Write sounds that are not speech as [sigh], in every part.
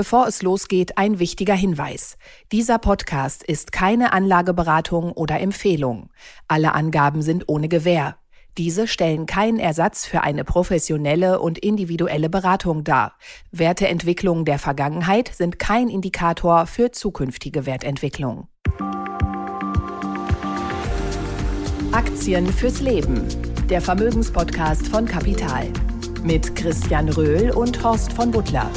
Bevor es losgeht, ein wichtiger Hinweis. Dieser Podcast ist keine Anlageberatung oder Empfehlung. Alle Angaben sind ohne Gewähr. Diese stellen keinen Ersatz für eine professionelle und individuelle Beratung dar. Werteentwicklungen der Vergangenheit sind kein Indikator für zukünftige Wertentwicklung. Aktien fürs Leben. Der Vermögenspodcast von Kapital. Mit Christian Röhl und Horst von Butler.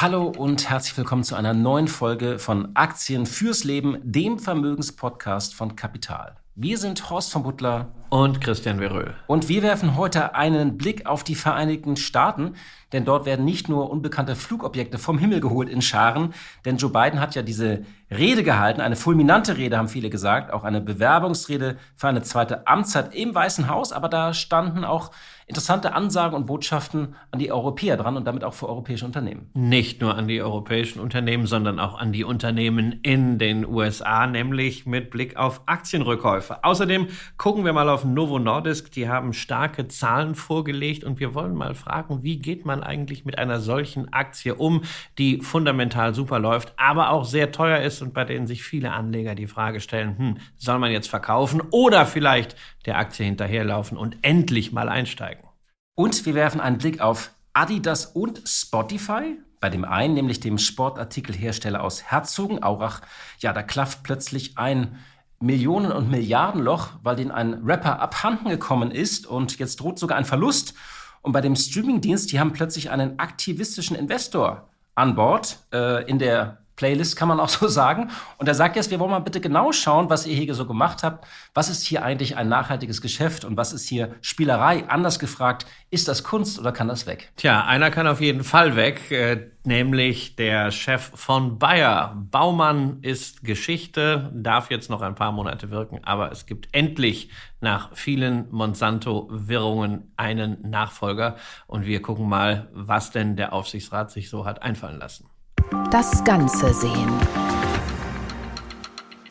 Hallo und herzlich willkommen zu einer neuen Folge von Aktien fürs Leben, dem Vermögenspodcast von Kapital. Wir sind Horst von Butler und Christian Veröhl. Und wir werfen heute einen Blick auf die Vereinigten Staaten, denn dort werden nicht nur unbekannte Flugobjekte vom Himmel geholt in Scharen, denn Joe Biden hat ja diese Rede gehalten, eine fulminante Rede, haben viele gesagt, auch eine Bewerbungsrede für eine zweite Amtszeit im Weißen Haus, aber da standen auch interessante Ansagen und Botschaften an die Europäer dran und damit auch für europäische Unternehmen. Nicht nur an die europäischen Unternehmen, sondern auch an die Unternehmen in den USA, nämlich mit Blick auf Aktienrückkäufe. Außerdem gucken wir mal auf Novo Nordisk, die haben starke Zahlen vorgelegt und wir wollen mal fragen, wie geht man eigentlich mit einer solchen Aktie um, die fundamental super läuft, aber auch sehr teuer ist und bei denen sich viele Anleger die Frage stellen, hm, soll man jetzt verkaufen oder vielleicht der Aktie hinterherlaufen und endlich mal einsteigen. Und wir werfen einen Blick auf Adidas und Spotify. Bei dem einen, nämlich dem Sportartikelhersteller aus Herzogenaurach, ja, da klafft plötzlich ein Millionen- und Milliardenloch, weil den ein Rapper abhanden gekommen ist und jetzt droht sogar ein Verlust. Und bei dem Streamingdienst, die haben plötzlich einen aktivistischen Investor an Bord äh, in der Playlist, kann man auch so [laughs] sagen. Und er sagt jetzt, wir wollen mal bitte genau schauen, was ihr hier so gemacht habt. Was ist hier eigentlich ein nachhaltiges Geschäft und was ist hier Spielerei? Anders gefragt, ist das Kunst oder kann das weg? Tja, einer kann auf jeden Fall weg, äh, nämlich der Chef von Bayer. Baumann ist Geschichte, darf jetzt noch ein paar Monate wirken, aber es gibt endlich nach vielen Monsanto-Wirrungen einen Nachfolger. Und wir gucken mal, was denn der Aufsichtsrat sich so hat einfallen lassen. Das Ganze sehen.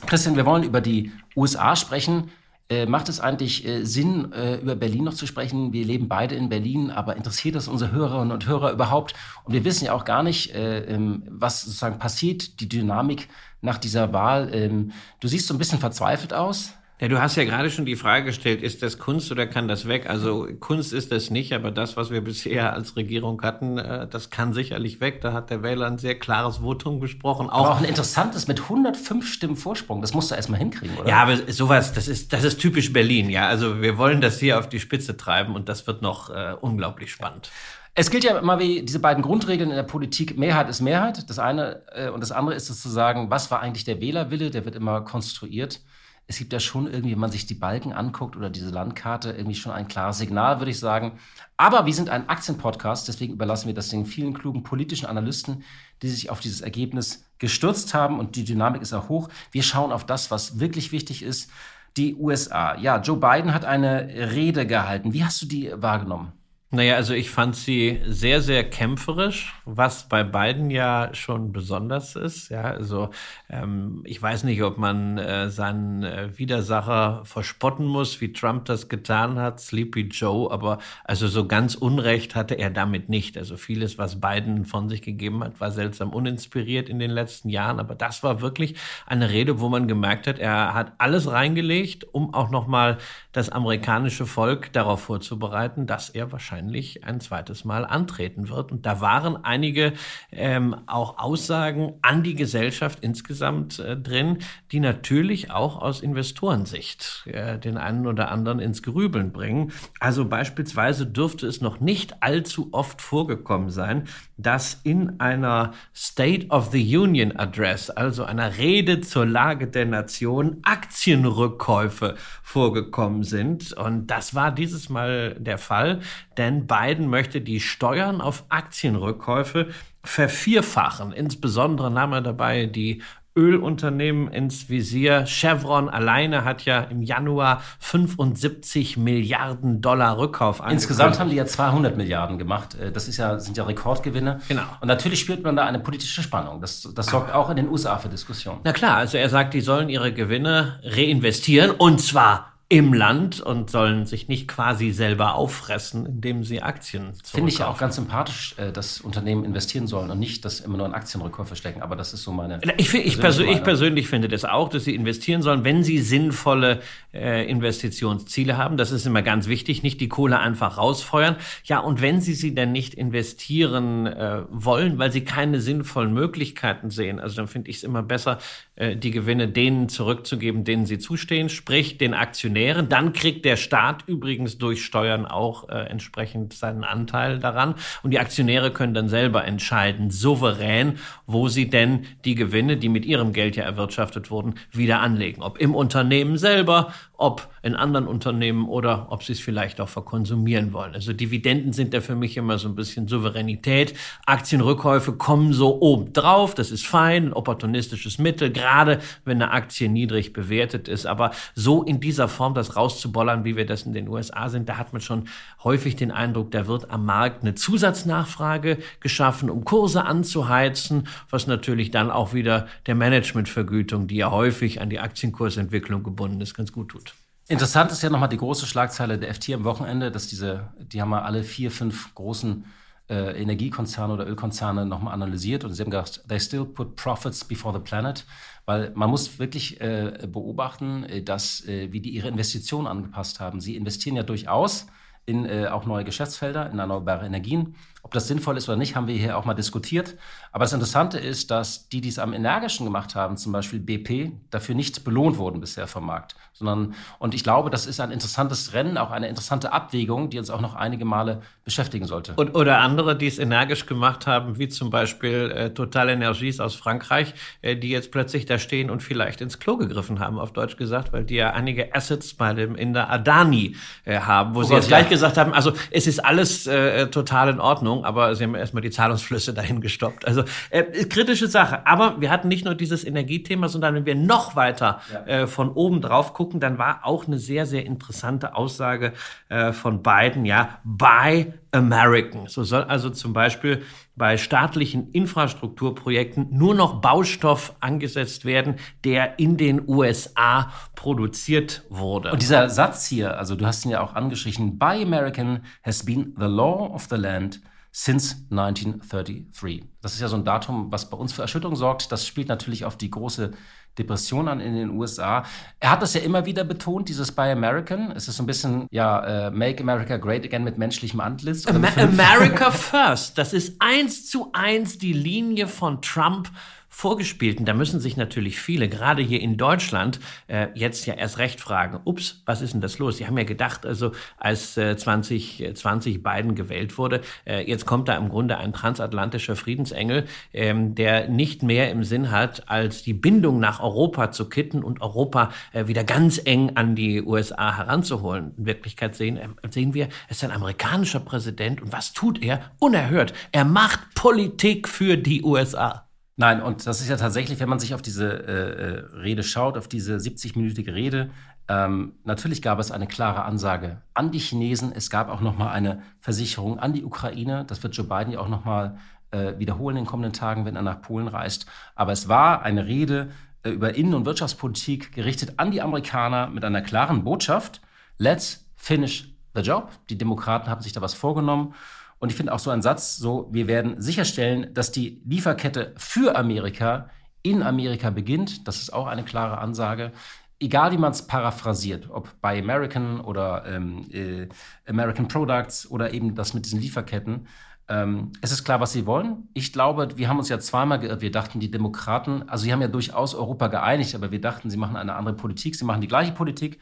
Christian, wir wollen über die USA sprechen. Äh, macht es eigentlich äh, Sinn, äh, über Berlin noch zu sprechen? Wir leben beide in Berlin, aber interessiert das unsere Hörerinnen und Hörer überhaupt? Und wir wissen ja auch gar nicht, äh, ähm, was sozusagen passiert, die Dynamik nach dieser Wahl. Ähm, du siehst so ein bisschen verzweifelt aus. Ja, du hast ja gerade schon die Frage gestellt, ist das Kunst oder kann das weg? Also Kunst ist das nicht, aber das, was wir bisher als Regierung hatten, äh, das kann sicherlich weg. Da hat der Wähler ein sehr klares Votum gesprochen. Auch, aber auch ein interessantes mit 105 Stimmen Vorsprung. Das musst du erstmal hinkriegen, oder? Ja, aber sowas, das ist, das ist typisch Berlin, ja. Also wir wollen das hier auf die Spitze treiben und das wird noch äh, unglaublich spannend. Es gilt ja immer wie diese beiden Grundregeln in der Politik. Mehrheit ist Mehrheit. Das eine äh, und das andere ist es zu sagen, was war eigentlich der Wählerwille? Der wird immer konstruiert es gibt ja schon irgendwie, wenn man sich die Balken anguckt oder diese Landkarte, irgendwie schon ein klares Signal, würde ich sagen. Aber wir sind ein Aktienpodcast, deswegen überlassen wir das den vielen klugen politischen Analysten, die sich auf dieses Ergebnis gestürzt haben und die Dynamik ist auch hoch. Wir schauen auf das, was wirklich wichtig ist. Die USA. Ja, Joe Biden hat eine Rede gehalten. Wie hast du die wahrgenommen? Naja, also ich fand sie sehr, sehr kämpferisch, was bei beiden ja schon besonders ist. Ja, also ähm, ich weiß nicht, ob man äh, seinen äh, Widersacher verspotten muss, wie Trump das getan hat, Sleepy Joe, aber also so ganz Unrecht hatte er damit nicht. Also vieles, was Biden von sich gegeben hat, war seltsam uninspiriert in den letzten Jahren, aber das war wirklich eine Rede, wo man gemerkt hat, er hat alles reingelegt, um auch nochmal das amerikanische Volk darauf vorzubereiten, dass er wahrscheinlich wahrscheinlich ein zweites Mal antreten wird. Und da waren einige ähm, auch Aussagen an die Gesellschaft insgesamt äh, drin, die natürlich auch aus Investorensicht äh, den einen oder anderen ins Grübeln bringen. Also beispielsweise dürfte es noch nicht allzu oft vorgekommen sein, dass in einer State of the Union Address, also einer Rede zur Lage der Nation, Aktienrückkäufe vorgekommen sind. Und das war dieses Mal der Fall, denn Biden möchte die Steuern auf Aktienrückkäufe vervierfachen. Insbesondere nahm er dabei die Ölunternehmen ins Visier. Chevron alleine hat ja im Januar 75 Milliarden Dollar Rückkauf angekündigt. Insgesamt haben die ja 200 Milliarden gemacht. Äh, das ist ja, sind ja Rekordgewinne. Genau. Und natürlich spürt man da eine politische Spannung. Das, das sorgt auch in den USA für Diskussionen. Na klar, also er sagt, die sollen ihre Gewinne reinvestieren und zwar im Land und sollen sich nicht quasi selber auffressen, indem sie Aktien Finde ich ja auch ganz sympathisch, äh, dass Unternehmen investieren sollen und nicht, dass immer nur in Aktienrückkäufe stecken. Aber das ist so meine. Ich, ich, persönlich, ich persönlich finde das auch, dass sie investieren sollen, wenn sie sinnvolle äh, Investitionsziele haben. Das ist immer ganz wichtig. Nicht die Kohle einfach rausfeuern. Ja, und wenn sie sie dann nicht investieren äh, wollen, weil sie keine sinnvollen Möglichkeiten sehen, also dann finde ich es immer besser, äh, die Gewinne denen zurückzugeben, denen sie zustehen, sprich den Aktionären Aktionären. Dann kriegt der Staat übrigens durch Steuern auch äh, entsprechend seinen Anteil daran. Und die Aktionäre können dann selber entscheiden, souverän, wo sie denn die Gewinne, die mit ihrem Geld ja erwirtschaftet wurden, wieder anlegen. Ob im Unternehmen selber, ob in anderen Unternehmen oder ob sie es vielleicht auch verkonsumieren wollen. Also Dividenden sind da für mich immer so ein bisschen Souveränität. Aktienrückkäufe kommen so obendrauf. Das ist fein, ein opportunistisches Mittel, gerade wenn eine Aktie niedrig bewertet ist. Aber so in dieser Form das rauszubollern, wie wir das in den USA sind, da hat man schon häufig den Eindruck, da wird am Markt eine Zusatznachfrage geschaffen, um Kurse anzuheizen, was natürlich dann auch wieder der Managementvergütung, die ja häufig an die Aktienkursentwicklung gebunden ist, ganz gut tut. Interessant ist ja nochmal die große Schlagzeile der FT am Wochenende, dass diese, die haben mal alle vier, fünf großen äh, Energiekonzerne oder Ölkonzerne nochmal analysiert und sie haben gesagt, they still put profits before the planet, weil man muss wirklich äh, beobachten, äh, dass äh, wie die ihre Investitionen angepasst haben. Sie investieren ja durchaus in äh, auch neue Geschäftsfelder, in erneuerbare Energien. Ob das sinnvoll ist oder nicht, haben wir hier auch mal diskutiert. Aber das Interessante ist, dass die, die es am energischen gemacht haben, zum Beispiel BP, dafür nicht belohnt wurden bisher vom Markt. Sondern, und ich glaube, das ist ein interessantes Rennen, auch eine interessante Abwägung, die uns auch noch einige Male beschäftigen sollte. Und, oder andere, die es energisch gemacht haben, wie zum Beispiel äh, Total Energies aus Frankreich, äh, die jetzt plötzlich da stehen und vielleicht ins Klo gegriffen haben, auf Deutsch gesagt, weil die ja einige Assets bei dem in der Adani äh, haben, wo oh, sie jetzt gleich gesagt haben, also es ist alles äh, total in Ordnung. Ordnung, aber sie haben erstmal die Zahlungsflüsse dahin gestoppt. Also äh, kritische Sache. Aber wir hatten nicht nur dieses Energiethema, sondern wenn wir noch weiter ja. äh, von oben drauf gucken, dann war auch eine sehr, sehr interessante Aussage äh, von Biden, ja, buy American. So soll also zum Beispiel bei staatlichen Infrastrukturprojekten nur noch Baustoff angesetzt werden, der in den USA produziert wurde. Und dieser Satz hier, also du hast ihn ja auch angeschrieben, Buy American has been the law of the land since 1933. Das ist ja so ein Datum, was bei uns für Erschütterung sorgt. Das spielt natürlich auf die große Depression an in den USA. Er hat das ja immer wieder betont, dieses Buy American. Es ist so ein bisschen, ja, uh, Make America Great Again mit menschlichem Antlitz. Ama America [laughs] First. Das ist eins zu eins die Linie von Trump vorgespielten, da müssen sich natürlich viele, gerade hier in Deutschland, äh, jetzt ja erst recht fragen, ups, was ist denn das los? Sie haben ja gedacht, also als äh, 2020 Biden gewählt wurde, äh, jetzt kommt da im Grunde ein transatlantischer Friedensengel, ähm, der nicht mehr im Sinn hat, als die Bindung nach Europa zu kitten und Europa äh, wieder ganz eng an die USA heranzuholen. In Wirklichkeit sehen, äh, sehen wir, es ist ein amerikanischer Präsident und was tut er? Unerhört. Er macht Politik für die USA. Nein, und das ist ja tatsächlich, wenn man sich auf diese äh, äh Rede schaut, auf diese 70-minütige Rede, ähm, natürlich gab es eine klare Ansage an die Chinesen. Es gab auch noch mal eine Versicherung an die Ukraine. Das wird Joe Biden ja auch noch mal äh, wiederholen in den kommenden Tagen, wenn er nach Polen reist. Aber es war eine Rede äh, über Innen- und Wirtschaftspolitik gerichtet an die Amerikaner mit einer klaren Botschaft: Let's finish the job. Die Demokraten haben sich da was vorgenommen. Und ich finde auch so ein Satz, so, wir werden sicherstellen, dass die Lieferkette für Amerika in Amerika beginnt. Das ist auch eine klare Ansage. Egal wie man es paraphrasiert, ob bei American oder ähm, äh, American Products oder eben das mit diesen Lieferketten. Ähm, es ist klar, was sie wollen. Ich glaube, wir haben uns ja zweimal geirrt. Wir dachten, die Demokraten, also sie haben ja durchaus Europa geeinigt, aber wir dachten, sie machen eine andere Politik. Sie machen die gleiche Politik.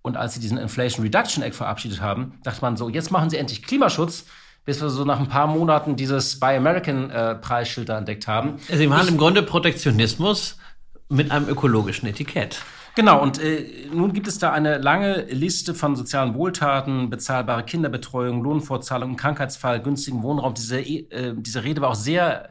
Und als sie diesen Inflation Reduction Act verabschiedet haben, dachte man so, jetzt machen sie endlich Klimaschutz bis wir so nach ein paar Monaten dieses Buy American äh, Preisschild entdeckt haben. Sie machen im Grunde Protektionismus mit einem ökologischen Etikett. Genau, und äh, nun gibt es da eine lange Liste von sozialen Wohltaten, bezahlbare Kinderbetreuung, Lohnfortzahlung, Krankheitsfall, günstigen Wohnraum. Diese, äh, diese Rede war auch sehr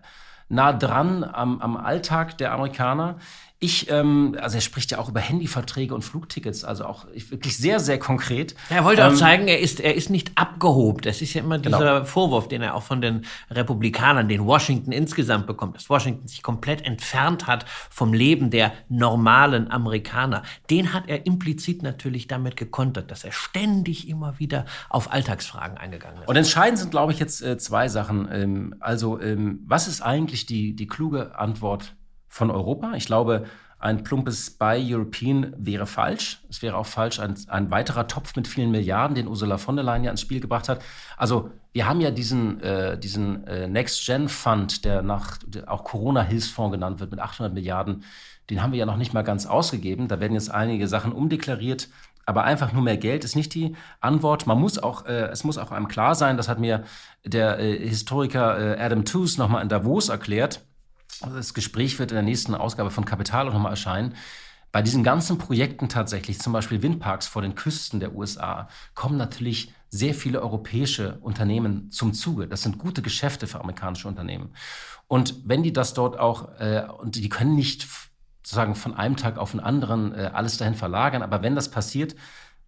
nah dran am, am Alltag der Amerikaner. Ich, ähm, also er spricht ja auch über Handyverträge und Flugtickets, also auch wirklich sehr, sehr konkret. Er wollte ähm, auch zeigen, er ist, er ist nicht abgehobt. Das ist ja immer dieser genau. Vorwurf, den er auch von den Republikanern, den Washington insgesamt bekommt, dass Washington sich komplett entfernt hat vom Leben der normalen Amerikaner. Den hat er implizit natürlich damit gekontert, dass er ständig immer wieder auf Alltagsfragen eingegangen ist. Und entscheidend sind, glaube ich, jetzt äh, zwei Sachen. Ähm, also, ähm, was ist eigentlich die, die kluge Antwort von Europa. Ich glaube, ein plumpes Buy European wäre falsch. Es wäre auch falsch, ein, ein, weiterer Topf mit vielen Milliarden, den Ursula von der Leyen ja ins Spiel gebracht hat. Also wir haben ja diesen, äh, diesen äh, Next-Gen-Fund, der nach der auch Corona-Hilfsfonds genannt wird, mit 800 Milliarden. Den haben wir ja noch nicht mal ganz ausgegeben. Da werden jetzt einige Sachen umdeklariert. Aber einfach nur mehr Geld ist nicht die Antwort. Man muss auch, äh, es muss auch einem klar sein, das hat mir der äh, Historiker äh, Adam Tooze nochmal in Davos erklärt das Gespräch wird in der nächsten Ausgabe von Kapital auch nochmal erscheinen. Bei diesen ganzen Projekten tatsächlich, zum Beispiel Windparks vor den Küsten der USA, kommen natürlich sehr viele europäische Unternehmen zum Zuge. Das sind gute Geschäfte für amerikanische Unternehmen. Und wenn die das dort auch, äh, und die können nicht sozusagen von einem Tag auf den anderen äh, alles dahin verlagern, aber wenn das passiert,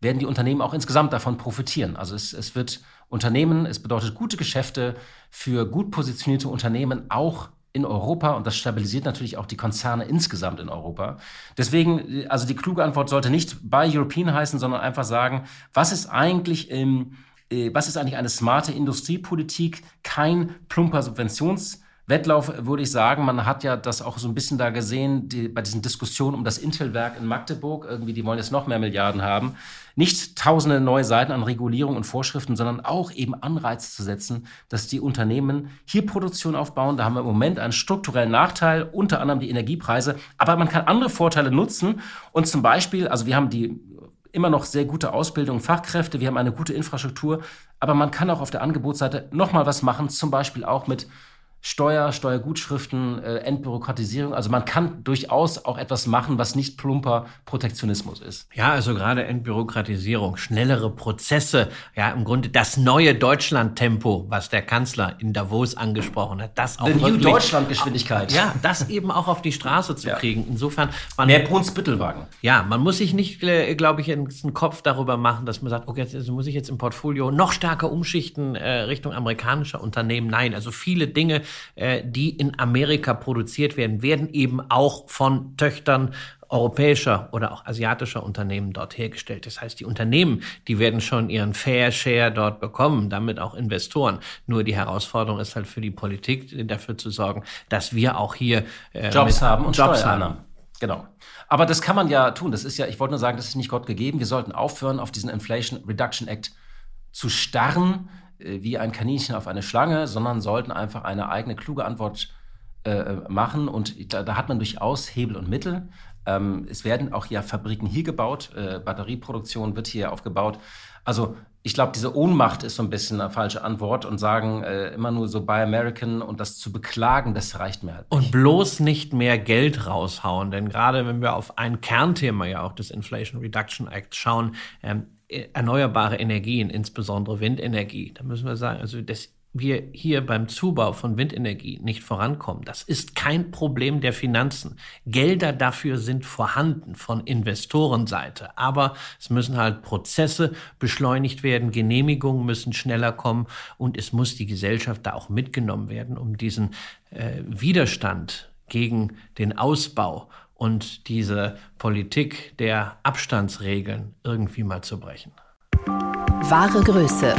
werden die Unternehmen auch insgesamt davon profitieren. Also es, es wird Unternehmen, es bedeutet gute Geschäfte für gut positionierte Unternehmen auch in Europa und das stabilisiert natürlich auch die Konzerne insgesamt in Europa. Deswegen, also die kluge Antwort sollte nicht Buy European heißen, sondern einfach sagen, was ist eigentlich im, äh, was ist eigentlich eine smarte Industriepolitik, kein plumper Subventions- Wettlauf würde ich sagen, man hat ja das auch so ein bisschen da gesehen, die, bei diesen Diskussionen um das Intel-Werk in Magdeburg, irgendwie, die wollen jetzt noch mehr Milliarden haben, nicht tausende neue Seiten an Regulierung und Vorschriften, sondern auch eben Anreize zu setzen, dass die Unternehmen hier Produktion aufbauen. Da haben wir im Moment einen strukturellen Nachteil, unter anderem die Energiepreise, aber man kann andere Vorteile nutzen und zum Beispiel, also wir haben die immer noch sehr gute Ausbildung, Fachkräfte, wir haben eine gute Infrastruktur, aber man kann auch auf der Angebotsseite nochmal was machen, zum Beispiel auch mit Steuer, Steuergutschriften, äh, Entbürokratisierung. Also man kann durchaus auch etwas machen, was nicht plumper Protektionismus ist. Ja, also gerade Entbürokratisierung, schnellere Prozesse, ja, im Grunde das neue Deutschland-Tempo, was der Kanzler in Davos angesprochen hat, das auch The wirklich, Deutschland-Geschwindigkeit. Ja, das eben auch auf die Straße zu ja. kriegen. Insofern man mehr Brunsbüttelwagen. Ja, man muss sich nicht, äh, glaube ich, einen Kopf darüber machen, dass man sagt, okay, jetzt muss ich jetzt im Portfolio noch stärker umschichten äh, Richtung amerikanischer Unternehmen. Nein, also viele Dinge äh, die in Amerika produziert werden, werden eben auch von Töchtern europäischer oder auch asiatischer Unternehmen dort hergestellt. Das heißt, die Unternehmen, die werden schon ihren Fair Share dort bekommen, damit auch Investoren. Nur die Herausforderung ist halt für die Politik, dafür zu sorgen, dass wir auch hier äh, Jobs haben und Jobs haben. Genau. Aber das kann man ja tun. Das ist ja, ich wollte nur sagen, das ist nicht Gott gegeben. Wir sollten aufhören, auf diesen Inflation Reduction Act zu starren. Äh, wie ein Kaninchen auf eine Schlange, sondern sollten einfach eine eigene kluge Antwort äh, machen. Und da, da, hat man durchaus Hebel und Mittel. Ähm, es werden auch ja Fabriken hier gebaut, äh, Batterieproduktion wird hier aufgebaut. Also ich glaube, diese Ohnmacht ist so ein bisschen eine falsche Antwort und sagen äh, immer nur so Buy American und das zu beklagen, das reicht mir halt nicht. Und bloß nicht mehr Geld raushauen, denn gerade wenn wir auf ein Kernthema ja auch des Inflation Reduction Act schauen, ähm, erneuerbare Energien, insbesondere Windenergie. Da müssen wir sagen, also dass wir hier beim Zubau von Windenergie nicht vorankommen, das ist kein Problem der Finanzen. Gelder dafür sind vorhanden von Investorenseite, aber es müssen halt Prozesse beschleunigt werden, Genehmigungen müssen schneller kommen und es muss die Gesellschaft da auch mitgenommen werden, um diesen äh, Widerstand gegen den Ausbau und diese Politik der Abstandsregeln irgendwie mal zu brechen. Wahre Größe.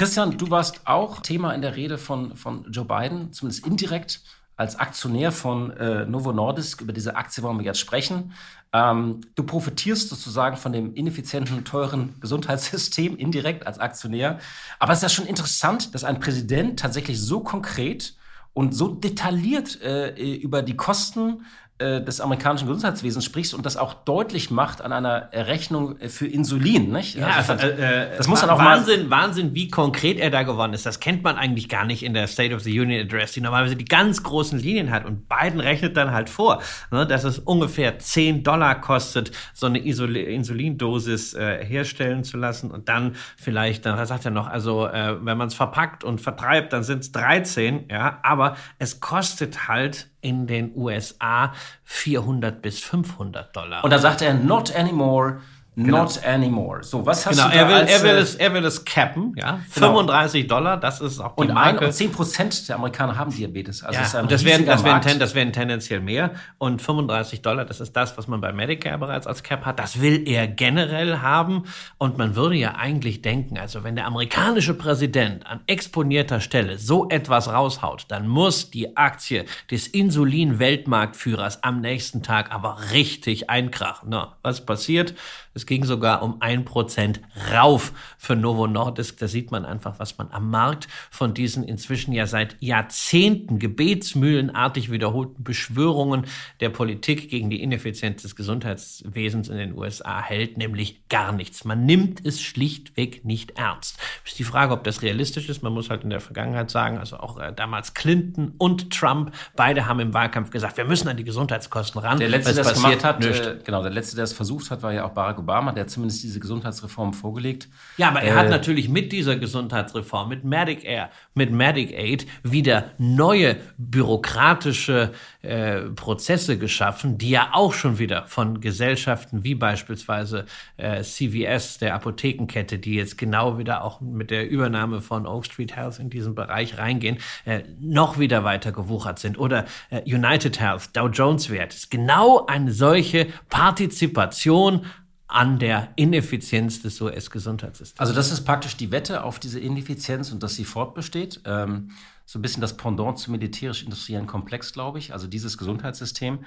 Christian, du warst auch Thema in der Rede von, von Joe Biden, zumindest indirekt als Aktionär von äh, Novo Nordisk. Über diese Aktie wollen wir jetzt sprechen. Ähm, du profitierst sozusagen von dem ineffizienten, teuren Gesundheitssystem indirekt als Aktionär. Aber es ist ja schon interessant, dass ein Präsident tatsächlich so konkret und so detailliert äh, über die Kosten des amerikanischen Gesundheitswesens sprichst und das auch deutlich macht an einer Rechnung für Insulin, nicht? Ja, also, also, äh, das muss dann auch Wahnsinn, mal Wahnsinn, wie konkret er da geworden ist. Das kennt man eigentlich gar nicht in der State of the Union Address, die normalerweise die ganz großen Linien hat. Und Biden rechnet dann halt vor, ne, dass es ungefähr 10 Dollar kostet, so eine Isol Insulindosis äh, herstellen zu lassen. Und dann vielleicht, dann sagt er noch, also äh, wenn man es verpackt und vertreibt, dann sind es 13, ja, aber es kostet halt in den USA 400 bis 500 Dollar. Und da sagt er, not anymore. Genau. Not anymore. So, was hast genau, du da er will, als, er will äh, es, er will es cappen, ja. Genau. 35 Dollar, das ist auch die und ein Marke. und 10 Prozent der Amerikaner haben Diabetes. Also ja, ist ein das wären, riesiger das, Markt. ten, das wären tendenziell mehr. Und 35 Dollar, das ist das, was man bei Medicare bereits als Cap hat. Das will er generell haben. Und man würde ja eigentlich denken, also wenn der amerikanische Präsident an exponierter Stelle so etwas raushaut, dann muss die Aktie des Insulin-Weltmarktführers am nächsten Tag aber richtig einkrachen. Na, was passiert? Es ging sogar um ein Prozent rauf für Novo Nordisk. Da sieht man einfach, was man am Markt von diesen inzwischen ja seit Jahrzehnten gebetsmühlenartig wiederholten Beschwörungen der Politik gegen die Ineffizienz des Gesundheitswesens in den USA hält, nämlich gar nichts. Man nimmt es schlichtweg nicht ernst. Ist die Frage, ob das realistisch ist. Man muss halt in der Vergangenheit sagen, also auch äh, damals Clinton und Trump, beide haben im Wahlkampf gesagt, wir müssen an die Gesundheitskosten ran. Der letzte, der das gemacht hat, äh, genau, der letzte, der es versucht hat, war ja auch Barack Obama, der hat zumindest diese Gesundheitsreform vorgelegt. Ja, aber er Äh, hat natürlich mit dieser Gesundheitsreform, mit Medicare, mit Medicaid wieder neue bürokratische äh, Prozesse geschaffen, die ja auch schon wieder von Gesellschaften wie beispielsweise äh, CVS, der Apothekenkette, die jetzt genau wieder auch mit der Übernahme von Oak Street Health in diesen Bereich reingehen, äh, noch wieder weiter gewuchert sind. Oder äh, United Health, Dow Jones Wert, ist genau eine solche Partizipation an der Ineffizienz des US-Gesundheitssystems. Also das ist praktisch die Wette auf diese Ineffizienz und dass sie fortbesteht. Ähm, so ein bisschen das Pendant zum militärisch-industriellen Komplex, glaube ich, also dieses Gesundheitssystem.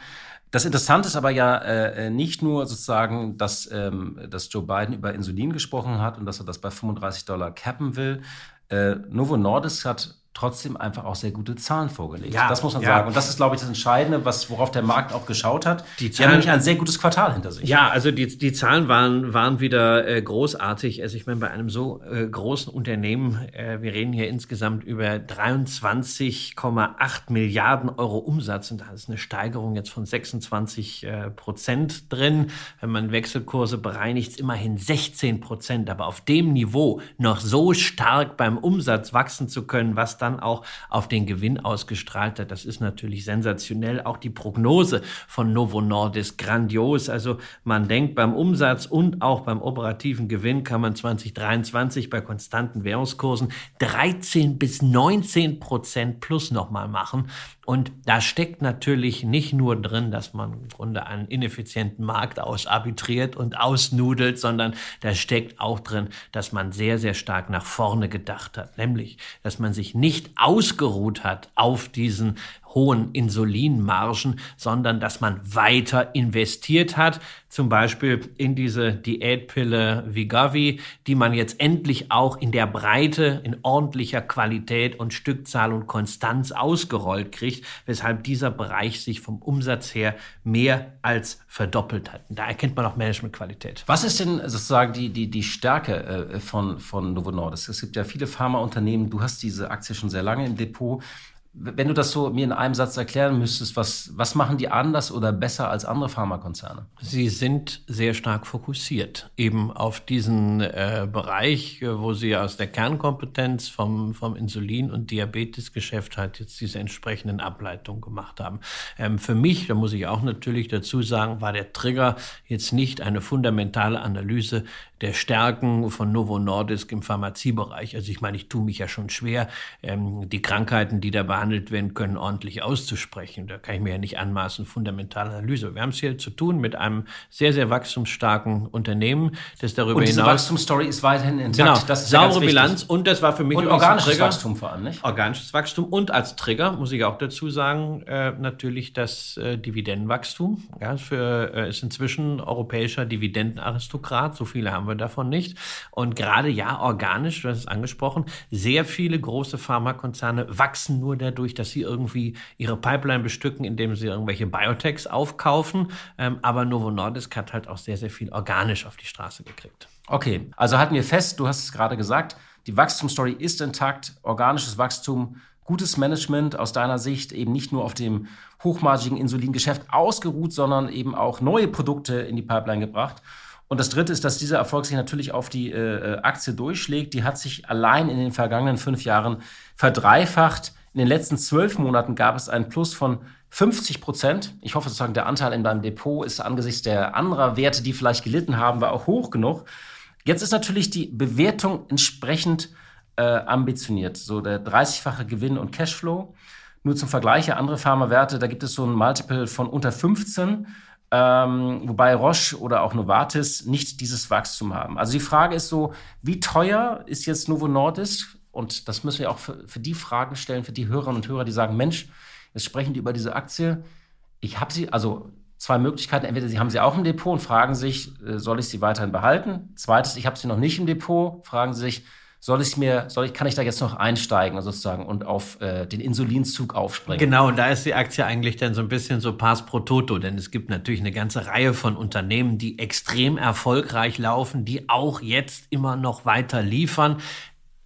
Das Interessante ist aber ja äh, nicht nur sozusagen, dass, ähm, dass Joe Biden über Insulin gesprochen hat und dass er das bei 35 Dollar cappen will. Äh, Novo Nordisk hat trotzdem einfach auch sehr gute Zahlen vorgelegt. Ja, das muss man ja. sagen. Und das ist, glaube ich, das Entscheidende, was, worauf der Markt auch geschaut hat. Die Die Zahlen- haben nämlich ein sehr gutes Quartal hinter sich. Ja, also die, die Zahlen waren, waren wieder äh, großartig. Also ich meine, bei einem so äh, großen Unternehmen, äh, wir reden hier insgesamt über 23,8 Milliarden Euro Umsatz und da ist eine Steigerung jetzt von 26 äh, Prozent drin. Wenn man Wechselkurse bereinigt, immerhin 16 Prozent. Aber auf dem Niveau noch so stark beim Umsatz wachsen zu können, was dann auch auf den Gewinn ausgestrahlt hat, das ist natürlich sensationell. Auch die Prognose von Novo Nordisk grandios. Also man denkt beim Umsatz und auch beim operativen Gewinn kann man 2023 bei konstanten Währungskursen 13 bis 19 Prozent plus nochmal machen. Und da steckt natürlich nicht nur drin, dass man im Grunde einen ineffizienten Markt ausarbitriert und ausnudelt, sondern da steckt auch drin, dass man sehr, sehr stark nach vorne gedacht hat. Nämlich, dass man sich nicht ausgeruht hat auf diesen hohen Insulinmargen, sondern dass man weiter investiert hat, zum Beispiel in diese Diätpille Vigavi, die man jetzt endlich auch in der Breite, in ordentlicher Qualität und Stückzahl und Konstanz ausgerollt kriegt, weshalb dieser Bereich sich vom Umsatz her mehr als verdoppelt hat. Und da erkennt man auch Managementqualität. Was ist denn sozusagen die, die, die Stärke äh, von, von Novo Nordisk? Es gibt ja viele Pharmaunternehmen, du hast diese Aktie schon sehr lange im Depot. Wenn du das so mir in einem Satz erklären müsstest, was, was machen die anders oder besser als andere Pharmakonzerne? Sie sind sehr stark fokussiert eben auf diesen äh, Bereich, äh, wo Sie aus der Kernkompetenz vom, vom Insulin- und Diabetesgeschäft halt jetzt diese entsprechenden Ableitungen gemacht haben. Ähm, für mich, da muss ich auch natürlich dazu sagen, war der Trigger jetzt nicht eine fundamentale Analyse der Stärken von Novo Nordisk im Pharmaziebereich. Also ich meine, ich tue mich ja schon schwer, ähm, die Krankheiten, die da behandelt werden können, ordentlich auszusprechen. Da kann ich mir ja nicht anmaßen, fundamentale Analyse. Wir haben es hier zu tun mit einem sehr, sehr wachstumsstarken Unternehmen, das darüber Und diese hinaus... Wachstumsstory ist weiterhin intakt. Genau, das ist ja saubere wichtig. Bilanz und das war für mich Und organisches. Wachstum vor allem, nicht? Organisches Wachstum und als Trigger, muss ich auch dazu sagen, äh, natürlich das äh, Dividendenwachstum. Ja, für, äh, ist inzwischen europäischer Dividendenaristokrat, so viele haben wir davon nicht. Und gerade ja, organisch, du hast es angesprochen, sehr viele große Pharmakonzerne wachsen nur dadurch, dass sie irgendwie ihre Pipeline bestücken, indem sie irgendwelche Biotechs aufkaufen. Ähm, aber Novo Nordisk hat halt auch sehr, sehr viel organisch auf die Straße gekriegt. Okay, also halten wir fest, du hast es gerade gesagt, die Wachstumsstory ist intakt, organisches Wachstum, gutes Management aus deiner Sicht, eben nicht nur auf dem hochmargigen Insulingeschäft ausgeruht, sondern eben auch neue Produkte in die Pipeline gebracht. Und das Dritte ist, dass dieser Erfolg sich natürlich auf die äh, Aktie durchschlägt. Die hat sich allein in den vergangenen fünf Jahren verdreifacht. In den letzten zwölf Monaten gab es einen Plus von 50 Prozent. Ich hoffe sozusagen, der Anteil in deinem Depot ist angesichts der anderer Werte, die vielleicht gelitten haben, war auch hoch genug. Jetzt ist natürlich die Bewertung entsprechend äh, ambitioniert. So der 30-fache Gewinn und Cashflow. Nur zum Vergleich, andere Pharmawerte, da gibt es so ein Multiple von unter 15, ähm, wobei Roche oder auch Novartis nicht dieses Wachstum haben. Also die Frage ist so, wie teuer ist jetzt Novo Nordisk? Und das müssen wir auch für, für die Fragen stellen, für die Hörerinnen und Hörer, die sagen, Mensch, jetzt sprechen die über diese Aktie. Ich habe sie, also zwei Möglichkeiten. Entweder Sie haben sie auch im Depot und fragen sich, äh, soll ich sie weiterhin behalten? Zweites, ich habe sie noch nicht im Depot, fragen sich, soll ich mir, soll ich, kann ich da jetzt noch einsteigen sozusagen und auf äh, den Insulinzug aufspringen? Genau, und da ist die Aktie eigentlich dann so ein bisschen so Pass pro Toto, denn es gibt natürlich eine ganze Reihe von Unternehmen, die extrem erfolgreich laufen, die auch jetzt immer noch weiter liefern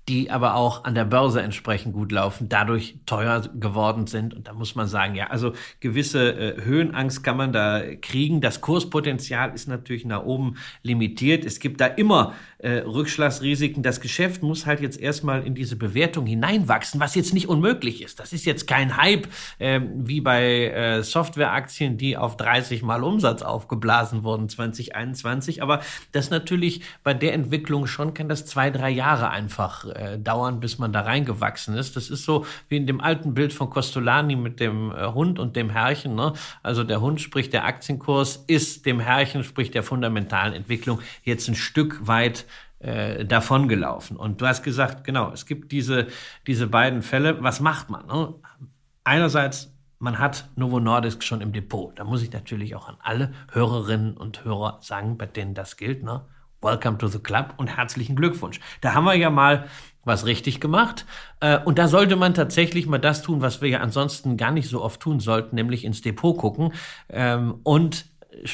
die aber auch an der Börse entsprechend gut laufen, dadurch teuer geworden sind. Und da muss man sagen, ja, also gewisse äh, Höhenangst kann man da kriegen. Das Kurspotenzial ist natürlich nach oben limitiert. Es gibt da immer äh, Rückschlagsrisiken. Das Geschäft muss halt jetzt erstmal in diese Bewertung hineinwachsen, was jetzt nicht unmöglich ist. Das ist jetzt kein Hype äh, wie bei äh, Softwareaktien, die auf 30 Mal Umsatz aufgeblasen wurden 2021. Aber das natürlich bei der Entwicklung schon kann das zwei, drei Jahre einfach äh, dauern, bis man da reingewachsen ist. Das ist so wie in dem alten Bild von Costolani mit dem äh, Hund und dem Herrchen. Ne? Also der Hund, sprich der Aktienkurs, ist dem Herrchen, sprich der fundamentalen Entwicklung, jetzt ein Stück weit äh, davongelaufen. Und du hast gesagt, genau, es gibt diese, diese beiden Fälle. Was macht man? Ne? Einerseits man hat Novo Nordisk schon im Depot. Da muss ich natürlich auch an alle Hörerinnen und Hörer sagen, bei denen das gilt. Ne? Welcome to the Club und herzlichen Glückwunsch. Da haben wir ja mal was richtig gemacht. Äh, und da sollte man tatsächlich mal das tun, was wir ja ansonsten gar nicht so oft tun sollten, nämlich ins Depot gucken ähm, und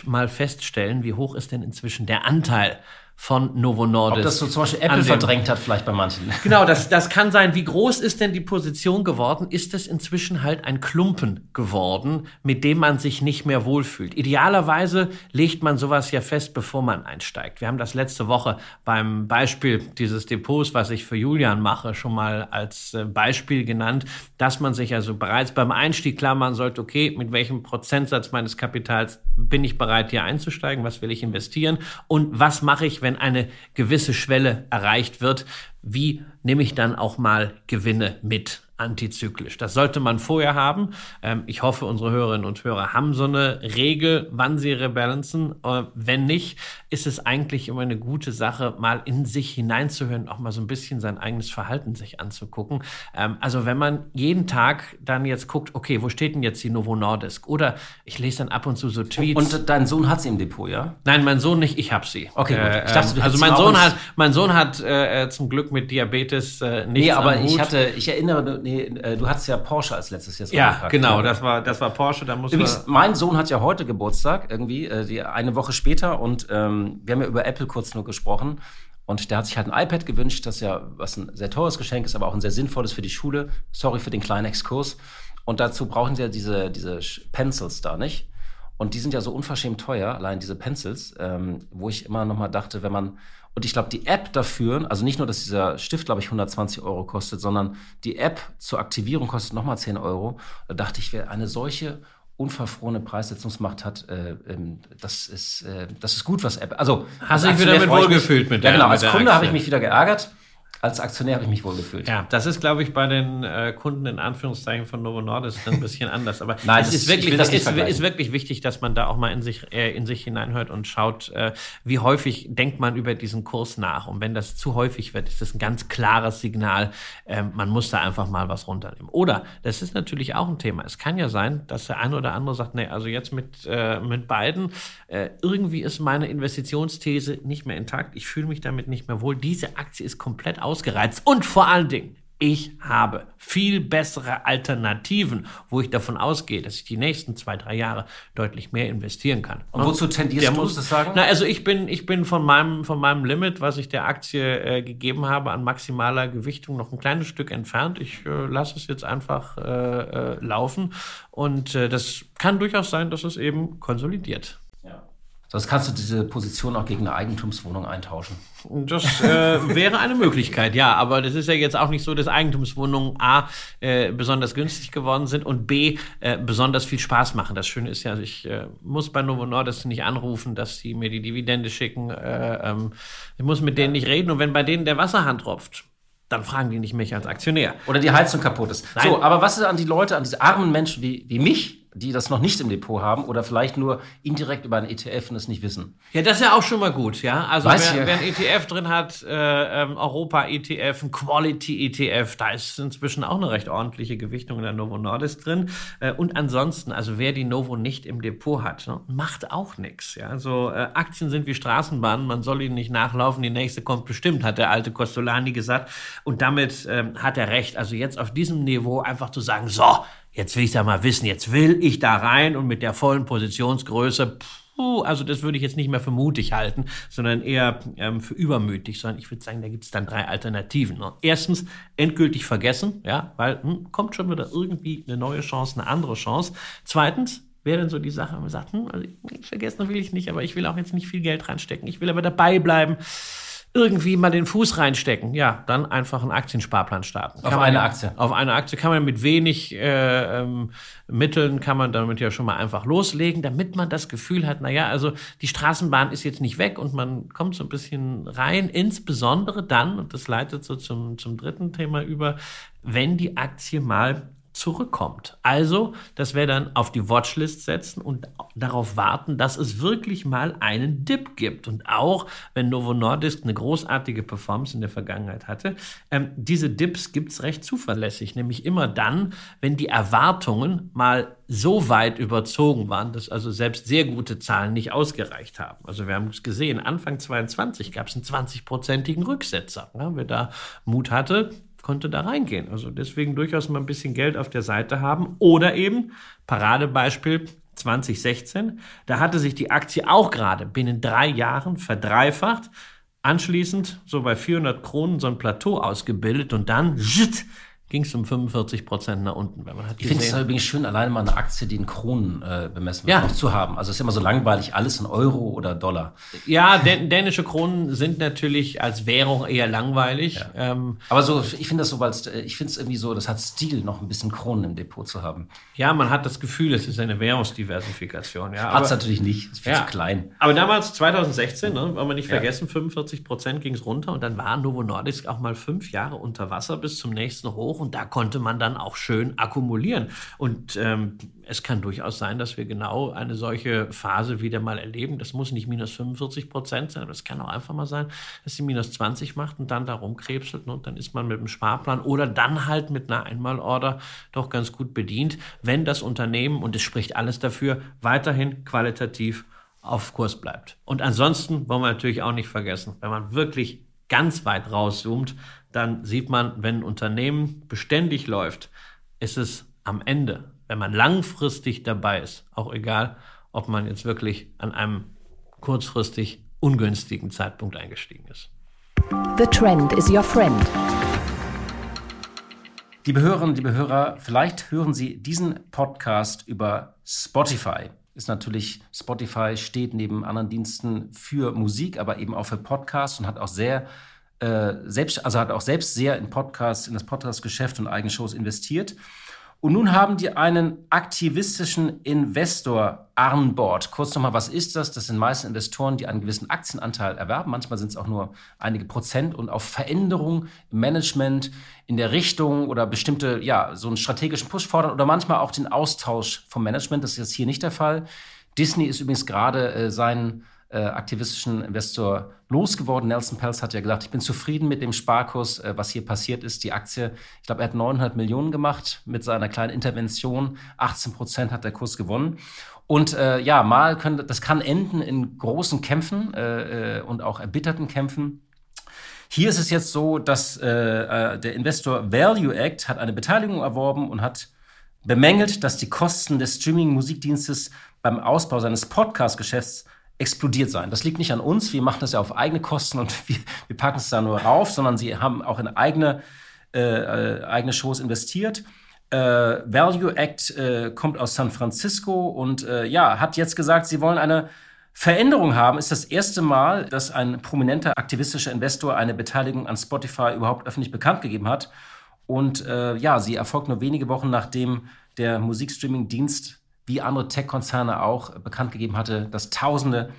mal feststellen, wie hoch ist denn inzwischen der Anteil von Novo Nordisk. Ob das so zum Beispiel Apple verdrängt hat, vielleicht bei manchen. [laughs] Genau, das, das kann sein. Wie groß ist denn die Position geworden? Ist es inzwischen halt ein Klumpen geworden, mit dem man sich nicht mehr wohlfühlt? Idealerweise legt man sowas ja fest, bevor man einsteigt. Wir haben das letzte Woche beim Beispiel dieses Depots, was ich für Julian mache, schon mal als äh, Beispiel genannt, dass man sich also bereits beim Einstieg klar machen sollte, okay, mit welchem Prozentsatz meines Kapitals bin ich bereit, hier einzusteigen? Was will ich investieren? Und was mache ich, wenn eine gewisse Schwelle erreicht wird, wie nehme ich dann auch mal Gewinne mit? Antizyklisch. Das sollte man vorher haben. Ähm, ich hoffe, unsere Hörerinnen und Hörer haben so eine Regel, wann sie rebalancen. Äh, wenn nicht, ist es eigentlich immer eine gute Sache, mal in sich hineinzuhören, auch mal so ein bisschen sein eigenes Verhalten sich anzugucken. Ähm, also wenn man jeden Tag dann jetzt guckt, okay, wo steht denn jetzt die Novo Nordisk? Oder ich lese dann ab und zu so Tweets. Und dein Sohn hat sie im Depot, ja? Nein, mein Sohn nicht, ich habe sie. Okay, gut. Ich dachte, du ähm, also mein Sohn hat, mein Sohn hat äh, zum Glück mit Diabetes äh, nichts Nee, aber ich hatte, ich erinnere, nee, äh, du hattest ja Porsche als letztes Jahr. Ja, genau, das war, das war Porsche. Da muss Übrigens, mein Sohn hat ja heute Geburtstag, irgendwie, äh, die, eine Woche später. Und ähm, wir haben ja über Apple kurz nur gesprochen. Und der hat sich halt ein iPad gewünscht, das ja was ein sehr teures Geschenk ist, aber auch ein sehr sinnvolles für die Schule. Sorry für den kleinen Exkurs. Und dazu brauchen sie ja diese, diese Pencils da, nicht? Und die sind ja so unverschämt teuer, allein diese Pencils, ähm, wo ich immer noch mal dachte, wenn man und ich glaube, die App dafür, also nicht nur, dass dieser Stift, glaube ich, 120 Euro kostet, sondern die App zur Aktivierung kostet nochmal 10 Euro. Da dachte ich, wer eine solche unverfrorene Preissetzungsmacht hat, äh, ähm, das, ist, äh, das ist gut, was App. Also, hast du dich wieder mit wohlgefühlt mit der Ja, genau. Als Kunde habe ich mich wieder geärgert als Aktionär habe ich mich wohl gefühlt. Ja, das ist, glaube ich, bei den äh, Kunden in Anführungszeichen von Novo Nordisk ein bisschen [laughs] anders. Aber Nein, es ist wirklich, das ist, ist, wirklich wichtig, dass man da auch mal in sich, äh, in sich hineinhört und schaut, äh, wie häufig denkt man über diesen Kurs nach. Und wenn das zu häufig wird, ist das ein ganz klares Signal, äh, man muss da einfach mal was runternehmen. Oder, das ist natürlich auch ein Thema. Es kann ja sein, dass der eine oder andere sagt, nee, also jetzt mit, äh, mit beiden, äh, irgendwie ist meine Investitionsthese nicht mehr intakt. Ich fühle mich damit nicht mehr wohl. Diese Aktie ist komplett aus ausgereizt und vor allen Dingen, ich habe viel bessere Alternativen, wo ich davon ausgehe, dass ich die nächsten zwei, drei Jahre deutlich mehr investieren kann. Und wozu tendierst der du, muss das sagen? Na, also ich bin, ich bin von meinem, von meinem Limit, was ich der Aktie äh, gegeben habe, an maximaler Gewichtung noch ein kleines Stück entfernt. Ich äh, lasse es jetzt einfach äh, äh laufen und äh, das kann durchaus sein, dass es eben konsolidiert. Sonst kannst du diese Position auch gegen eine Eigentumswohnung eintauschen. Das äh, [laughs] wäre eine Möglichkeit, ja. Aber das ist ja jetzt auch nicht so, dass Eigentumswohnungen A äh, besonders günstig geworden sind und B äh, besonders viel Spaß machen. Das Schöne ist ja, ich äh, muss bei Novo Nordisk nicht anrufen, dass sie mir die Dividende schicken. Äh, ähm, ich muss mit denen nicht reden. Und wenn bei denen der Wasserhahn tropft, dann fragen die nicht mich als Aktionär. Oder die Heizung kaputt ist. Nein. So, aber was ist an die Leute, an diese armen Menschen wie, wie mich, die das noch nicht im Depot haben oder vielleicht nur indirekt über einen ETF und es nicht wissen. Ja, das ist ja auch schon mal gut, ja. Also wer, wer ein ETF drin hat, äh, ähm, Europa-ETF, ein Quality-ETF, da ist inzwischen auch eine recht ordentliche Gewichtung in der Novo Nordisk drin. Äh, und ansonsten, also wer die Novo nicht im Depot hat, ne, macht auch nichts. Ja? Also äh, Aktien sind wie Straßenbahnen, man soll ihnen nicht nachlaufen, die nächste kommt bestimmt, hat der alte Costolani gesagt. Und damit ähm, hat er recht. Also jetzt auf diesem Niveau einfach zu sagen, so, jetzt will ich da mal wissen, jetzt will ich da rein und mit der vollen Positionsgröße, puh, also das würde ich jetzt nicht mehr für mutig halten, sondern eher ähm, für übermütig, sondern ich würde sagen, da gibt es dann drei Alternativen. Ne? Erstens, endgültig vergessen, ja, weil hm, kommt schon wieder irgendwie eine neue Chance, eine andere Chance. Zweitens, wäre dann so die Sache, wenn man sagt, hm, also vergessen will ich nicht, aber ich will auch jetzt nicht viel Geld reinstecken, ich will aber dabei bleiben irgendwie mal den Fuß reinstecken, ja, dann einfach einen Aktiensparplan starten. Auf eine Aktie. Auf eine Aktie kann man mit wenig äh, ähm, Mitteln kann man damit ja schon mal einfach loslegen, damit man das Gefühl hat, na ja, also die Straßenbahn ist jetzt nicht weg und man kommt so ein bisschen rein, insbesondere dann, und das leitet so zum, zum dritten Thema über, wenn die Aktie mal zurückkommt. Also, das wäre dann auf die Watchlist setzen und darauf warten, dass es wirklich mal einen Dip gibt. Und auch wenn Novo Nordisk eine großartige Performance in der Vergangenheit hatte, ähm, diese Dips gibt's recht zuverlässig, nämlich immer dann, wenn die Erwartungen mal so weit überzogen waren, dass also selbst sehr gute Zahlen nicht ausgereicht haben. Also wir haben es gesehen, Anfang 22 gab es einen 20-prozentigen Rücksetzer. Ja, wer da Mut hatte, konnte da reingehen. Also deswegen durchaus mal ein bisschen Geld auf der Seite haben. Oder eben, Paradebeispiel 2016, da hatte sich die Aktie auch gerade binnen drei Jahren verdreifacht. Anschließend so bei 400 Kronen so ein Plateau ausgebildet und dann ging es um 45 Prozent nach unten. Wenn man hat ich finde es übrigens schön, alleine mal eine Aktie, die in Kronen äh, bemessen wird, ja. zu haben. Also es ist immer so langweilig, alles in Euro oder Dollar. Ja, dän dänische Kronen sind natürlich als Währung eher langweilig. Ja. Ähm, Aber so, ich finde das so, weil äh, ich finde es irgendwie so, das hat Stil, noch ein bisschen Kronen im Depot zu haben. Ja, man hat das Gefühl, es ist eine Währungsdiversifikation. Ja, hat es natürlich nicht, ist viel ja. zu klein. Aber damals, 2016, ne, wollen wir nicht vergessen, 45 Prozent ging es runter und dann war Novo Nordisk auch mal fünf Jahre unter Wasser bis zum nächsten Hoch und da konnte man dann auch schön akkumulieren. Und ähm, es kann durchaus sein, dass wir genau eine solche Phase wieder mal erleben. Das muss nicht minus 45 Prozent sein, aber es kann auch einfach mal sein, dass sie minus 20 macht und dann da rumkrebselt und dann ist man mit dem Sparplan oder dann halt mit einer Einmalorder doch ganz gut bedient, wenn das Unternehmen, und es spricht alles dafür, weiterhin qualitativ auf Kurs bleibt. Und ansonsten wollen wir natürlich auch nicht vergessen, wenn man wirklich ganz weit rauszoomt, dann sieht man, wenn ein Unternehmen beständig läuft, ist es am Ende, wenn man langfristig dabei ist, auch egal, ob man jetzt wirklich an einem kurzfristig ungünstigen Zeitpunkt eingestiegen ist. The Trend is your friend. Liebe Hörerinnen, liebe Hörer, vielleicht hören Sie diesen Podcast über Spotify. Ist natürlich, Spotify steht neben anderen Diensten für Musik, aber eben auch für Podcasts und hat auch sehr äh, selbst, also hat auch selbst sehr in Podcasts, in das Podcast-Geschäft und eigene Shows investiert. Und nun haben die einen aktivistischen Investor an Bord. Kurz nochmal, was ist das? Das sind meist Investoren, die einen gewissen Aktienanteil erwerben. Manchmal sind es auch nur einige Prozent und auf Veränderungen im Management, in der Richtung oder bestimmte, ja, so einen strategischen Push fordern oder manchmal auch den Austausch vom Management. Das ist jetzt hier nicht der Fall. Disney ist übrigens gerade äh, seinen aktivistischen Investor losgeworden. Nelson Pelz hat ja gesagt, ich bin zufrieden mit dem Sparkurs, äh, was hier passiert ist. Die Aktie, ich glaube, er hat 900 Millionen gemacht mit seiner kleinen Intervention. 18 Prozent hat der Kurs gewonnen. Und äh, ja, mal können, das kann enden in großen Kämpfen äh, äh und auch erbitterten Kämpfen. Hier ist es jetzt so, dass äh, äh, der Investor Value Act hat eine Beteiligung erworben und hat bemängelt, dass die Kosten des Streaming-Musikdienstes beim Ausbau seines Podcast-Geschäfts explodiert sein. Das liegt nicht an uns, wir machen das ja auf eigene Kosten und [laughs] wir, wir packen es da nur rauf, sondern sie haben auch in eigene, äh, äh, eigene Shows investiert. Äh, Value Act äh, kommt aus San Francisco und äh, ja, hat jetzt gesagt, sie wollen eine Veränderung haben, ist das erste Mal, dass ein prominenter aktivistischer Investor eine Beteiligung an Spotify überhaupt öffentlich bekannt gegeben hat. Und äh, ja, sie erfolgt nur wenige Wochen nachdem der Musikstreaming-Dienst wie andere Tech-Konzerne auch bekannt gegeben hatte, dass Tausende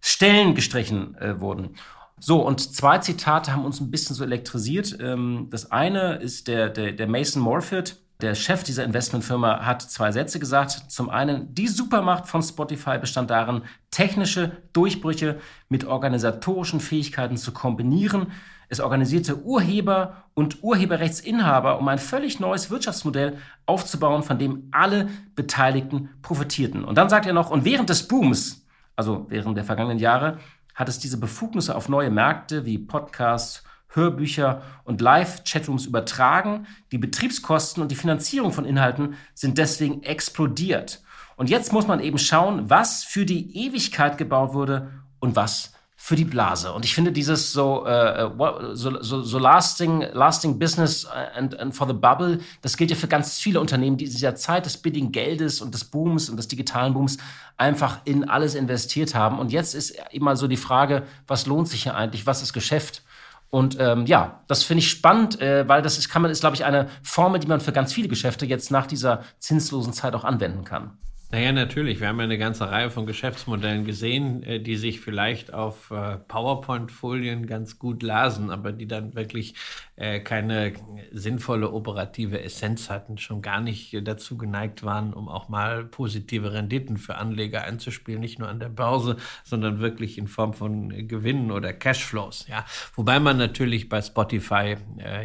Stellen gestrichen äh, wurden. So, und zwei Zitate haben uns ein bisschen so elektrisiert. Ähm, das eine ist der, der, der Mason Morfitt, der Chef dieser Investmentfirma, hat zwei Sätze gesagt. Zum einen, die Supermacht von Spotify bestand darin, technische Durchbrüche mit organisatorischen Fähigkeiten zu kombinieren. Es organisierte Urheber und Urheberrechtsinhaber, um ein völlig neues Wirtschaftsmodell aufzubauen, von dem alle Beteiligten profitierten. Und dann sagt er noch, und während des Booms, also während der vergangenen Jahre, hat es diese Befugnisse auf neue Märkte wie Podcasts, Hörbücher und Live-Chatrooms übertragen. Die Betriebskosten und die Finanzierung von Inhalten sind deswegen explodiert. Und jetzt muss man eben schauen, was für die Ewigkeit gebaut wurde und was für die Blase. Und ich finde dieses so, uh, so, so, so, lasting, lasting business and, and for the bubble, das gilt ja für ganz viele Unternehmen, die in dieser Zeit des billigen Geldes und des Booms und des digitalen Booms einfach in alles investiert haben. Und jetzt ist immer so die Frage, was lohnt sich hier eigentlich, was ist Geschäft? Und ähm, ja, das finde ich spannend, äh, weil das ist, kann man, ist, glaube ich, eine Formel, die man für ganz viele Geschäfte jetzt nach dieser zinslosen Zeit auch anwenden kann. Naja, natürlich. Wir haben ja eine ganze Reihe von Geschäftsmodellen gesehen, äh, die sich vielleicht auf äh, PowerPoint-Folien ganz gut lasen, aber die dann wirklich äh, keine sinnvolle operative Essenz hatten, schon gar nicht dazu geneigt waren, um auch mal positive Renditen für Anleger einzuspielen, nicht nur an der Börse, sondern wirklich in Form von Gewinnen oder Cashflows. Ja, wobei man natürlich bei Spotify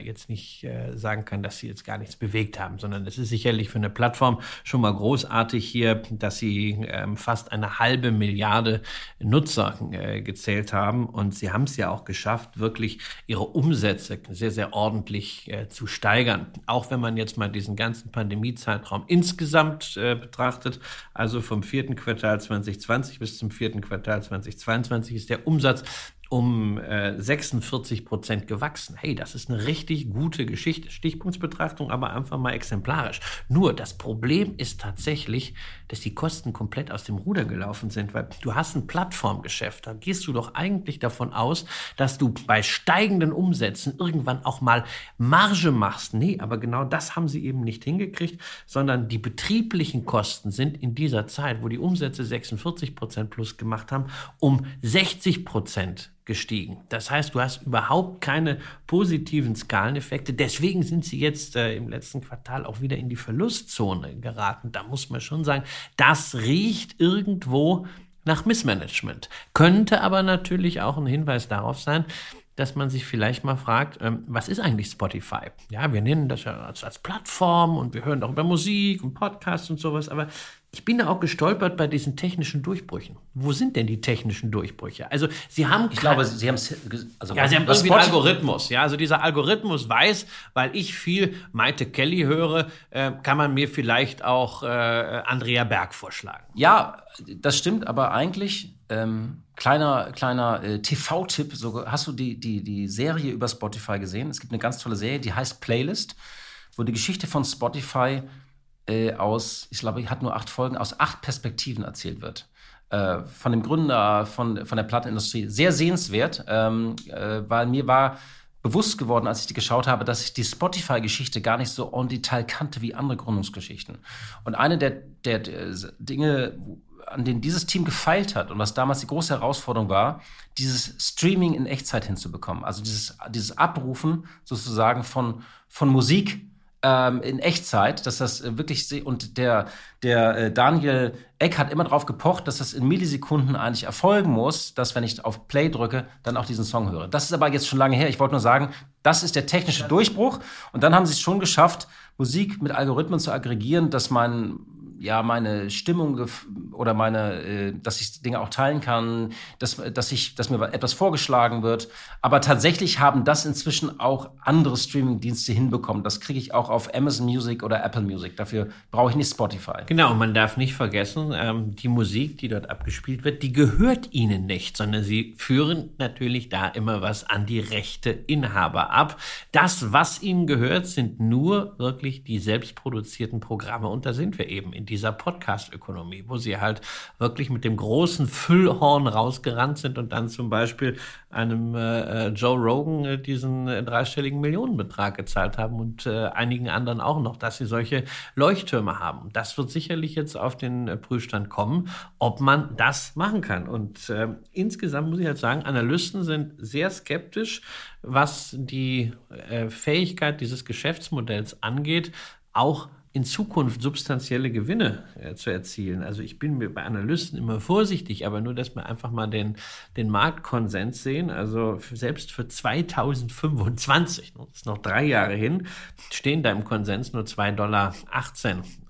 jetzt nicht sagen kann, dass sie jetzt gar nichts bewegt haben, sondern es ist sicherlich für eine Plattform schon mal großartig hier dass sie ähm, fast eine halbe Milliarde Nutzer äh, gezählt haben. Und sie haben es ja auch geschafft, wirklich ihre Umsätze sehr, sehr ordentlich äh, zu steigern. Auch wenn man jetzt mal diesen ganzen Pandemiezeitraum insgesamt äh, betrachtet, also vom vierten Quartal 2020 bis zum vierten Quartal 2022 ist der Umsatz um äh, 46 Prozent gewachsen. Hey, das ist eine richtig gute Geschichte. Stichpunktsbetrachtung, aber einfach mal exemplarisch. Nur das Problem ist tatsächlich, dass die Kosten komplett aus dem Ruder gelaufen sind, weil du hast ein Plattformgeschäft. Da gehst du doch eigentlich davon aus, dass du bei steigenden Umsätzen irgendwann auch mal Marge machst. Nee, aber genau das haben sie eben nicht hingekriegt, sondern die betrieblichen Kosten sind in dieser Zeit, wo die Umsätze 46 Prozent plus gemacht haben, um 60 Prozent gestiegen. Das heißt, du hast überhaupt keine positiven Skaleneffekte. Deswegen sind sie jetzt äh, im letzten Quartal auch wieder in die Verlustzone geraten. Da muss man schon sagen, das riecht irgendwo nach Missmanagement. Könnte aber natürlich auch ein Hinweis darauf sein, dass man sich vielleicht mal fragt, ähm, was ist eigentlich Spotify? Ja, wir nennen das ja als, als Plattform und wir hören auch über Musik und Podcasts und sowas, aber ich bin da auch gestolpert bei diesen technischen Durchbrüchen. Wo sind denn die technischen Durchbrüche? Also Sie haben, ich glaube, Sie haben also ja, Sie haben irgendwie einen Algorithmus. Ja, also dieser Algorithmus weiß, weil ich viel Maite Kelly höre, äh, kann man mir vielleicht auch äh, Andrea Berg vorschlagen. Ja, das stimmt, aber eigentlich ähm, kleiner kleiner äh, TV-Tipp. So, hast du die die die Serie über Spotify gesehen? Es gibt eine ganz tolle Serie, die heißt Playlist, wo die Geschichte von Spotify äh, aus, ich glaube, hat nur acht Folgen, aus acht Perspektiven erzählt wird. Äh, von dem Gründer von, von der Plattenindustrie. Sehr sehenswert, ähm, äh, weil mir war bewusst geworden, als ich die geschaut habe, dass ich die Spotify-Geschichte gar nicht so en Detail kannte wie andere Gründungsgeschichten. Und eine der, der, der Dinge, an denen dieses Team gefeilt hat und was damals die große Herausforderung war, dieses Streaming in Echtzeit hinzubekommen. Also dieses, dieses Abrufen sozusagen von, von Musik ähm, in Echtzeit, dass das äh, wirklich und der der äh, Daniel Eck hat immer darauf gepocht, dass das in Millisekunden eigentlich erfolgen muss, dass wenn ich auf Play drücke, dann auch diesen Song höre. Das ist aber jetzt schon lange her. Ich wollte nur sagen, das ist der technische Durchbruch und dann haben sie es schon geschafft, Musik mit Algorithmen zu aggregieren, dass man ja meine Stimmung oder meine, äh, dass ich Dinge auch teilen kann, dass, dass ich, dass mir etwas vorgeschlagen wird. Aber tatsächlich haben das inzwischen auch andere Streaming-Dienste hinbekommen. Das kriege ich auch auf Amazon Music oder Apple Music. Dafür brauche ich nicht Spotify. Genau, man darf nicht vergessen, ähm, die Musik, die dort abgespielt wird, die gehört ihnen nicht, sondern sie führen natürlich da immer was an die rechte Inhaber ab. Das, was ihnen gehört, sind nur wirklich die selbstproduzierten Programme. Und da sind wir eben in dieser Podcast-Ökonomie, wo sie halt wirklich mit dem großen Füllhorn rausgerannt sind und dann zum Beispiel einem äh, äh Joe Rogan äh, diesen äh, dreistelligen Millionenbetrag gezahlt haben und äh, einigen anderen auch noch, dass sie solche Leuchttürme haben. Das wird sicherlich jetzt auf den äh, Prüfstand kommen, ob man das machen kann. Und insgesamt muss ich halt sagen, Analysten sind sehr skeptisch, was die äh, Fähigkeit dieses Geschäftsmodells angeht, auch in Zukunft substanzielle Gewinne äh, zu erzielen. Also ich bin mir bei Analysten immer vorsichtig, aber nur, dass wir einfach mal den, den Marktkonsens sehen. Also selbst für 2025, das ist noch drei Jahre hin, stehen da im Konsens nur 2,18 Dollar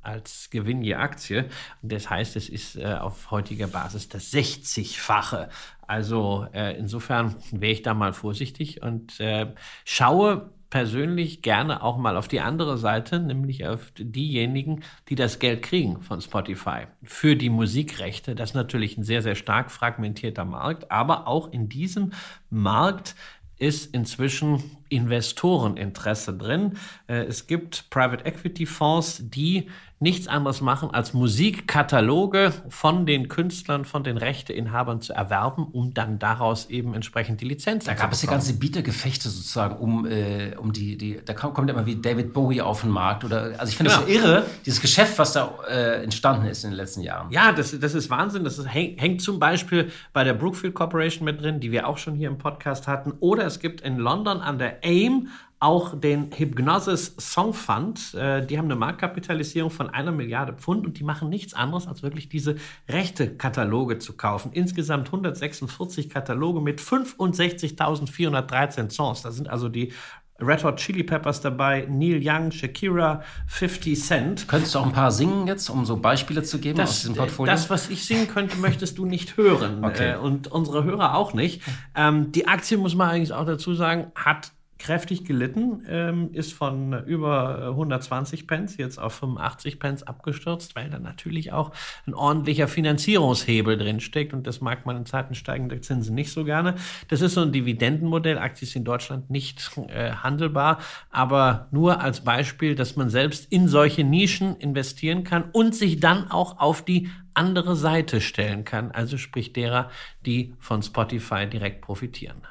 als Gewinn je Aktie. Und das heißt, es ist äh, auf heutiger Basis das 60-fache. Also äh, insofern wäre ich da mal vorsichtig und äh, schaue persönlich gerne auch mal auf die andere Seite, nämlich auf diejenigen, die das Geld kriegen von Spotify für die Musikrechte. Das ist natürlich ein sehr, sehr stark fragmentierter Markt, aber auch in diesem Markt ist inzwischen Investoreninteresse drin. Äh, es gibt Private Equity Fonds, die nichts anderes machen, als Musikkataloge von den Künstlern, von den Rechteinhabern zu erwerben, um dann daraus eben entsprechend die Lizenz zu Da gab es ja ganze Bietergefechte sozusagen um, äh, um die, die, da kommt immer wie David Bowie auf den Markt oder, also ich finde genau. das so irre, dieses Geschäft, was da äh, entstanden ist in den letzten Jahren. Ja, das, das ist Wahnsinn. Das ist, hängt zum Beispiel bei der Brookfield Corporation mit drin, die wir auch schon hier im Podcast hatten. Oder es gibt in London an der AIM auch den Hypnosis Song Fund. Äh, die haben eine Marktkapitalisierung von einer Milliarde Pfund und die machen nichts anderes, als wirklich diese Rechte-Kataloge zu kaufen. Insgesamt 146 Kataloge mit 65.413 Songs. Da sind also die Red Hot Chili Peppers dabei, Neil Young, Shakira, 50 Cent. Könntest du auch ein paar singen jetzt, um so Beispiele zu geben das, aus diesem Portfolio? Das, was ich singen könnte, möchtest du nicht hören. Okay. Äh, und unsere Hörer auch nicht. Ähm, die Aktie, muss man eigentlich auch dazu sagen, hat kräftig gelitten, ähm, ist von über 120 Pence jetzt auf 85 Pence abgestürzt, weil da natürlich auch ein ordentlicher Finanzierungshebel drinsteckt und das mag man in Zeiten steigender Zinsen nicht so gerne. Das ist so ein Dividendenmodell, Aktien ist in Deutschland nicht äh, handelbar, aber nur als Beispiel, dass man selbst in solche Nischen investieren kann und sich dann auch auf die andere Seite stellen kann, also sprich derer, die von Spotify direkt profitieren.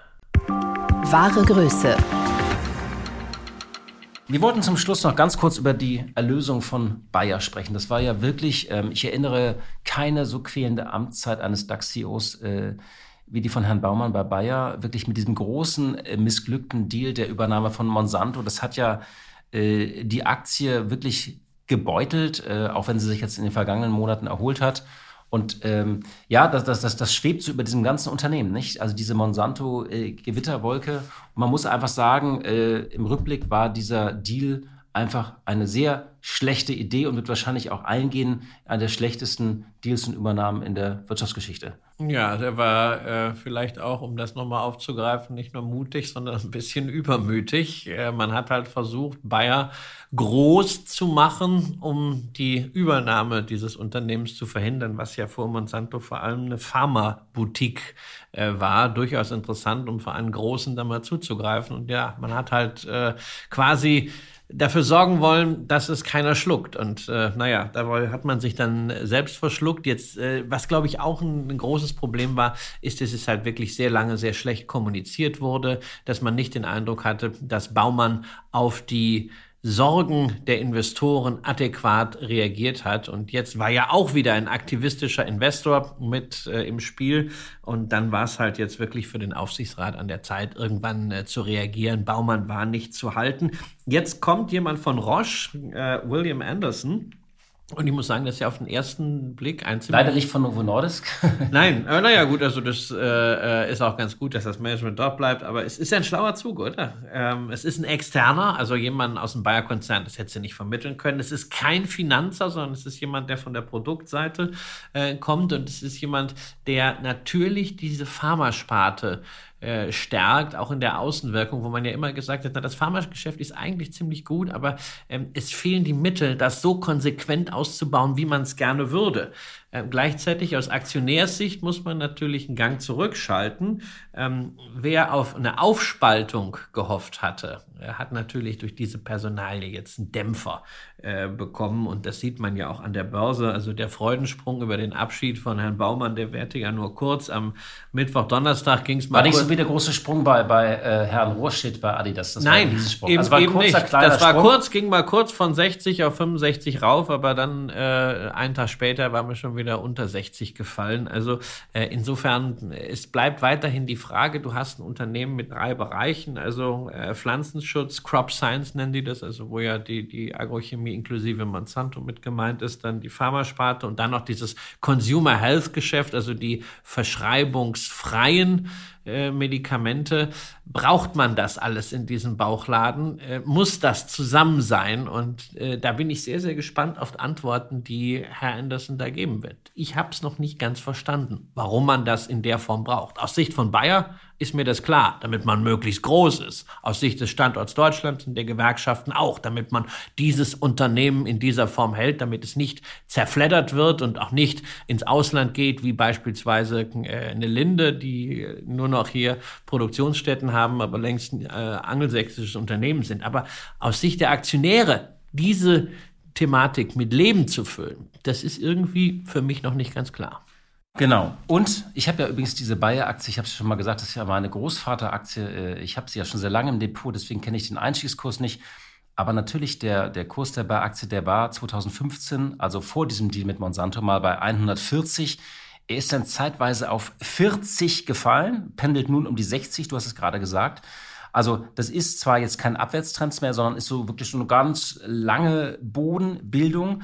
Wahre Größe. Wir wollten zum Schluss noch ganz kurz über die Erlösung von Bayer sprechen. Das war ja wirklich, ähm, ich erinnere, keine so quälende Amtszeit eines DAX-CEOs äh, wie die von Herrn Baumann bei Bayer. Wirklich mit diesem großen, äh, missglückten Deal der Übernahme von Monsanto. Das hat ja äh, die Aktie wirklich gebeutelt, äh, auch wenn sie sich jetzt in den vergangenen Monaten erholt hat. Und ähm, ja, das, das, das, das schwebt so über diesem ganzen Unternehmen, nicht? Also diese Monsanto-Gewitterwolke. Äh, man muss einfach sagen, äh, im Rückblick war dieser Deal einfach eine sehr schlechte Idee und wird wahrscheinlich auch eingehen an der schlechtesten Deals und Übernahmen in der Wirtschaftsgeschichte. Ja, der war äh, vielleicht auch, um das nochmal aufzugreifen, nicht nur mutig, sondern ein bisschen übermütig. Äh, man hat halt versucht, Bayer groß zu machen, um die Übernahme dieses Unternehmens zu verhindern, was ja vor Monsanto vor allem eine Pharma-Boutique äh, war. Durchaus interessant, um für einen Großen da mal zuzugreifen. Und ja, man hat halt äh, quasi dafür sorgen wollen, dass es keiner schluckt. Und äh, naja, da hat man sich dann selbst verschluckt. Jetzt, äh, was glaube ich auch ein, ein, großes Problem war, ist, dass es halt wirklich sehr lange sehr schlecht kommuniziert wurde, dass man nicht den Eindruck hatte, dass Baumann auf die Sorgen der Investoren adäquat reagiert hat. Und jetzt war ja auch wieder ein aktivistischer Investor mit äh, im Spiel. Und dann war es halt jetzt wirklich für den Aufsichtsrat an der Zeit, irgendwann äh, zu reagieren. Baumann war nicht zu halten. Jetzt kommt jemand von Roche, äh, William Anderson, und ich muss sagen, das ist ja auf den ersten Blick ein Leider nicht von Novo Nordisk. [laughs] Nein, aber naja, gut, also das äh, äh, ist auch ganz gut, dass das Management dort bleibt, aber es ist ja ein schlauer Zug, oder? Ähm, es ist ein externer, also jemand aus dem Bayer-Konzern, das hätte sie nicht vermitteln können. Es ist kein Finanzer, sondern es ist jemand, der von der Produktseite äh, kommt und es ist jemand, der natürlich diese Pharmasparte äh, stärkt, auch in der Außenwirkung, wo man ja immer gesagt hat, na, das Pharmageschäft ist eigentlich ziemlich gut, aber ähm, es fehlen die Mittel, das so konsequent auszubauen, wie man es gerne würde. Äh, gleichzeitig aus Aktionärssicht muss man natürlich einen Gang zurückschalten. Ähm, wer auf eine Aufspaltung gehofft hatte, hat natürlich durch diese Personalie jetzt einen Dämpfer äh, bekommen. Und das sieht man ja auch an der Börse. Also der Freudensprung über den Abschied von Herrn Baumann, der währte ja nur kurz. Am Mittwoch, Donnerstag ging es mal. War nicht so wie der große Sprung bei, bei äh, Herrn Rohrstedt bei Adidas. Das Nein, war eben, also war eben kurzer, nicht. Das war Sprung. kurz, ging mal kurz von 60 auf 65 rauf, aber dann äh, einen Tag später waren wir schon wieder unter 60 gefallen. Also äh, insofern, es bleibt weiterhin die Frage, du hast ein Unternehmen mit drei Bereichen, also äh, Pflanzenschutz, Crop Science nennen die das, also wo ja die, die Agrochemie inklusive Monsanto mit gemeint ist, dann die Pharmasparte und dann noch dieses Consumer Health Geschäft, also die verschreibungsfreien äh, Medikamente. Braucht man das alles in diesem Bauchladen? Äh, muss das zusammen sein? Und äh, da bin ich sehr, sehr gespannt auf Antworten, die Herr Anderson da geben wird. Ich habe es noch nicht ganz verstanden, warum man das in der Form braucht. Aus Sicht von Bayer ist mir das klar, damit man möglichst groß ist. Aus Sicht des Standorts Deutschlands und der Gewerkschaften auch, damit man dieses Unternehmen in dieser Form hält, damit es nicht zerfleddert wird und auch nicht ins Ausland geht, wie beispielsweise äh, eine Linde, die nur noch hier Produktionsstätten haben, aber längst äh, angelsächsisches Unternehmen sind. Aber aus Sicht der Aktionäre, diese Thematik mit Leben zu füllen, das ist irgendwie für mich noch nicht ganz klar. Genau. Und ich habe ja übrigens diese Bayer-Aktie, ich habe es schon mal gesagt, das ist ja meine Großvater-Aktie. Äh, ich habe sie ja schon sehr lange im Depot, deswegen kenne ich den Einstiegskurs nicht. Aber natürlich, der, der Kurs der Bayer-Aktie, der war 2015, also vor diesem Deal mit Monsanto, mal bei 140. Er ist dann zeitweise auf 40 gefallen, pendelt nun um die 60, du hast es gerade gesagt. Also das ist zwar jetzt kein Abwärtstrend mehr, sondern ist so wirklich so eine ganz lange Bodenbildung.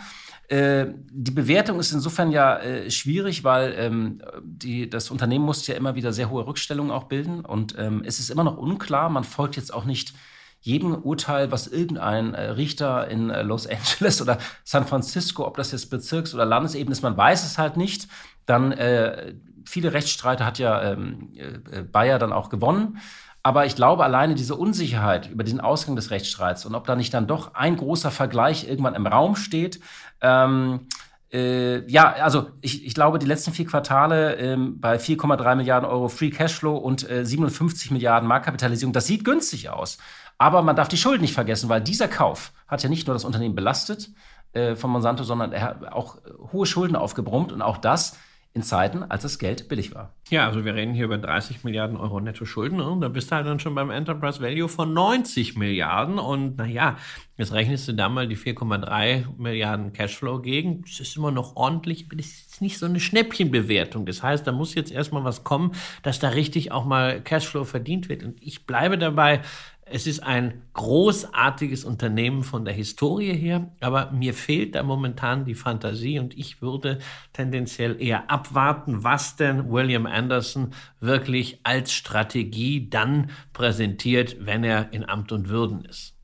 Äh, die Bewertung ist insofern ja äh, schwierig, weil ähm, die, das Unternehmen muss ja immer wieder sehr hohe Rückstellungen auch bilden und ähm, es ist immer noch unklar, man folgt jetzt auch nicht jedem Urteil, was irgendein äh, Richter in äh, Los Angeles oder San Francisco, ob das jetzt Bezirks- oder Landesebene ist, man weiß es halt nicht. Dann äh, viele Rechtsstreite hat ja ähm, äh, Bayer dann auch gewonnen. Aber ich glaube, alleine diese Unsicherheit über den Ausgang des Rechtsstreits und ob da nicht dann doch ein großer Vergleich irgendwann im Raum steht, ähm, äh, ja, also ich, ich glaube, die letzten vier Quartale ähm, bei 4,3 Milliarden Euro Free Cashflow und äh, 57 Milliarden Marktkapitalisierung, das sieht günstig aus. Aber man darf die Schulden nicht vergessen, weil dieser Kauf hat ja nicht nur das Unternehmen belastet äh, von Monsanto, sondern er hat auch hohe Schulden aufgebrummt und auch das in Zeiten, als das Geld billig war. Ja, also wir reden hier über 30 Milliarden Euro Netto-Schulden und da bist du halt dann schon beim Enterprise Value von 90 Milliarden und naja, jetzt rechnest du da mal die 4,3 Milliarden Cashflow gegen. Das ist immer noch ordentlich, aber das ist nicht so eine Schnäppchenbewertung. Das heißt, da muss jetzt erstmal was kommen, dass da richtig auch mal Cashflow verdient wird und ich bleibe dabei, es ist ein großartiges Unternehmen von der Historie her, aber mir fehlt da momentan die Fantasie und ich würde tendenziell eher abwarten, was denn William Anderson wirklich als Strategie dann präsentiert, wenn er in Amt und Würden ist.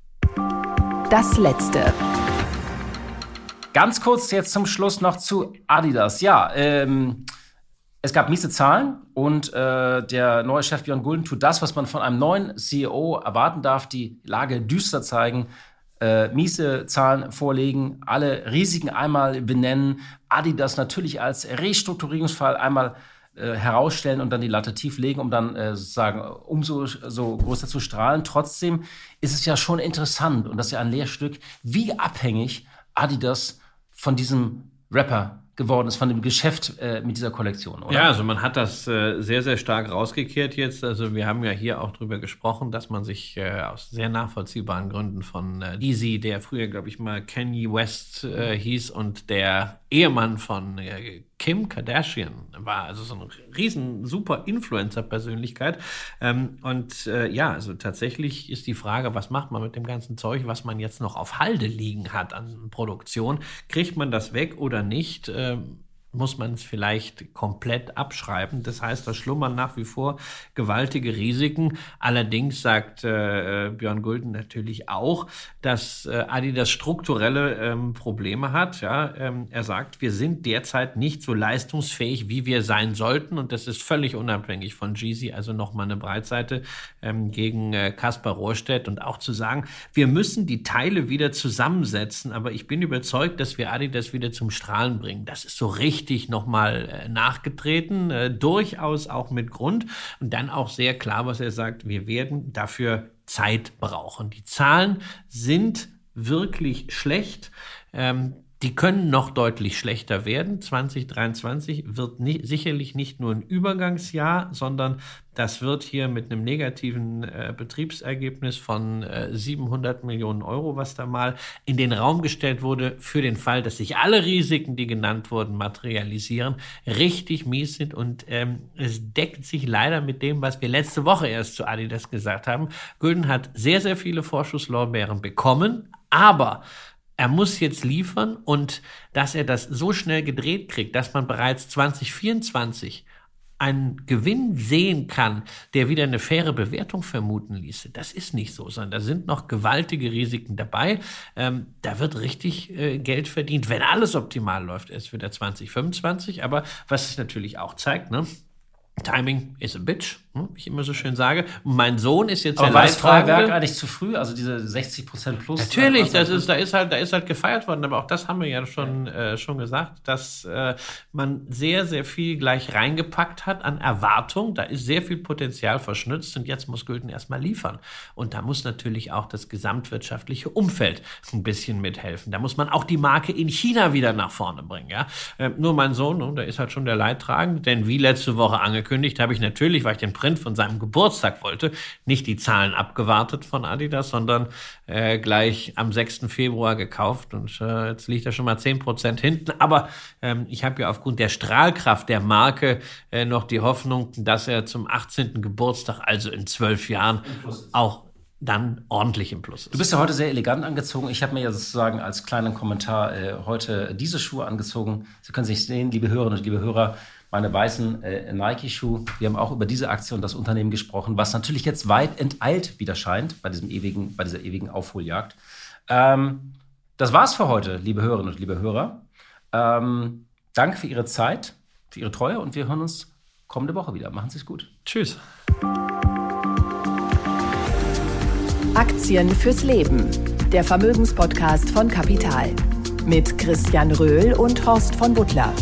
Das letzte. Ganz kurz jetzt zum Schluss noch zu Adidas. Ja, ähm, es gab miese Zahlen und äh, der neue Chef Björn Gulden tut das, was man von einem neuen CEO erwarten darf, die Lage düster zeigen, äh, miese Zahlen vorlegen, alle Risiken einmal benennen, Adidas natürlich als Restrukturierungsfall einmal äh, herausstellen und dann die Latte tief legen, um dann äh, sozusagen umso so größer zu strahlen. Trotzdem ist es ja schon interessant und das ist ja ein Lehrstück, wie abhängig Adidas von diesem Rapper geworden ist von dem Geschäft äh, mit dieser Kollektion, oder? Ja, also man hat das äh, sehr, sehr stark rausgekehrt jetzt. Also wir haben ja hier auch drüber gesprochen, dass man sich äh, aus sehr nachvollziehbaren Gründen von äh, Easy, der früher, glaube ich mal Kanye West äh, hieß und der Ehemann von äh, Kim Kardashian war, also so eine riesen super Influencer-Persönlichkeit. Ähm, und äh, ja, also tatsächlich ist die Frage, was macht man mit dem ganzen Zeug, was man jetzt noch auf Halde liegen hat an Produktion? Kriegt man das weg oder nicht? Ähm, muss man es vielleicht komplett abschreiben. Das heißt, da schlummern nach wie vor gewaltige Risiken. Allerdings sagt äh, Björn Gulden natürlich auch, dass äh, Adidas strukturelle ähm, Probleme hat. Ja, ähm, er sagt, wir sind derzeit nicht so leistungsfähig, wie wir sein sollten. Und das ist völlig unabhängig von Jeezy. Also nochmal eine Breitseite ähm, gegen äh, Kaspar Rohrstedt und auch zu sagen, wir müssen die Teile wieder zusammensetzen. Aber ich bin überzeugt, dass wir Adidas wieder zum Strahlen bringen. Das ist so richtig richtig nochmal äh, nachgetreten, äh, durchaus auch mit Grund und dann auch sehr klar, was er sagt, wir werden dafür Zeit brauchen. Die Zahlen sind wirklich schlecht. Ähm, die können noch deutlich schlechter werden. 2023 wird nicht, sicherlich nicht nur ein Übergangsjahr, sondern das wird hier mit einem negativen äh, Betriebsergebnis von äh, 700 Millionen Euro, was da mal in den Raum gestellt wurde, für den Fall, dass sich alle Risiken, die genannt wurden, materialisieren, richtig mies sind. Und ähm, es deckt sich leider mit dem, was wir letzte Woche erst zu Adidas gesagt haben. Gülden hat sehr, sehr viele Vorschusslorbeeren bekommen, aber er muss jetzt liefern und dass er das so schnell gedreht kriegt, dass man bereits 2024 einen Gewinn sehen kann, der wieder eine faire Bewertung vermuten ließe. Das ist nicht so, sondern da sind noch gewaltige Risiken dabei. Ähm, da wird richtig äh, Geld verdient, wenn alles optimal läuft, erst wieder 2025. Aber was es natürlich auch zeigt, ne? Timing is a bitch, wie ich immer so schön sage. mein Sohn ist jetzt Aber der war das Feuerwerk eigentlich zu früh? Also diese 60 Prozent plus? Natürlich, das ist, da ist halt, da ist halt gefeiert worden. Aber auch das haben wir ja schon, äh, schon gesagt, dass äh, man sehr, sehr viel gleich reingepackt hat an Erwartung. Da ist sehr viel Potenzial verschnitzt und jetzt muss Gülden erstmal liefern. Und da muss natürlich auch das gesamtwirtschaftliche Umfeld ein bisschen mithelfen. Da muss man auch die Marke in China wieder nach vorne bringen. Ja? Äh, nur mein Sohn, ne, der ist halt schon der Leidtragende, denn wie letzte Woche angekündigt, habe ich natürlich, weil ich den Print von seinem Geburtstag wollte, nicht die Zahlen abgewartet von Adidas, sondern äh, gleich am 6. Februar gekauft. Und äh, jetzt liegt er schon mal 10% hinten. Aber ähm, ich habe ja aufgrund der Strahlkraft der Marke äh, noch die Hoffnung, dass er zum 18. Geburtstag, also in zwölf Jahren, auch dann ordentlich im Plus ist. Du bist ja heute sehr elegant angezogen. Ich habe mir ja sozusagen als kleinen Kommentar äh, heute diese Schuhe angezogen. Sie können sich sehen, liebe Hörerinnen und liebe Hörer meine weißen äh, Nike-Schuhe. Wir haben auch über diese Aktion das Unternehmen gesprochen, was natürlich jetzt weit enteilt wieder scheint bei, diesem ewigen, bei dieser ewigen Aufholjagd. Ähm, das war's für heute, liebe Hörerinnen und liebe Hörer. Ähm, danke für Ihre Zeit, für Ihre Treue und wir hören uns kommende Woche wieder. Machen Sie es gut. Tschüss. Aktien fürs Leben. Der Vermögenspodcast von Kapital. Mit Christian Röhl und Horst von Butler.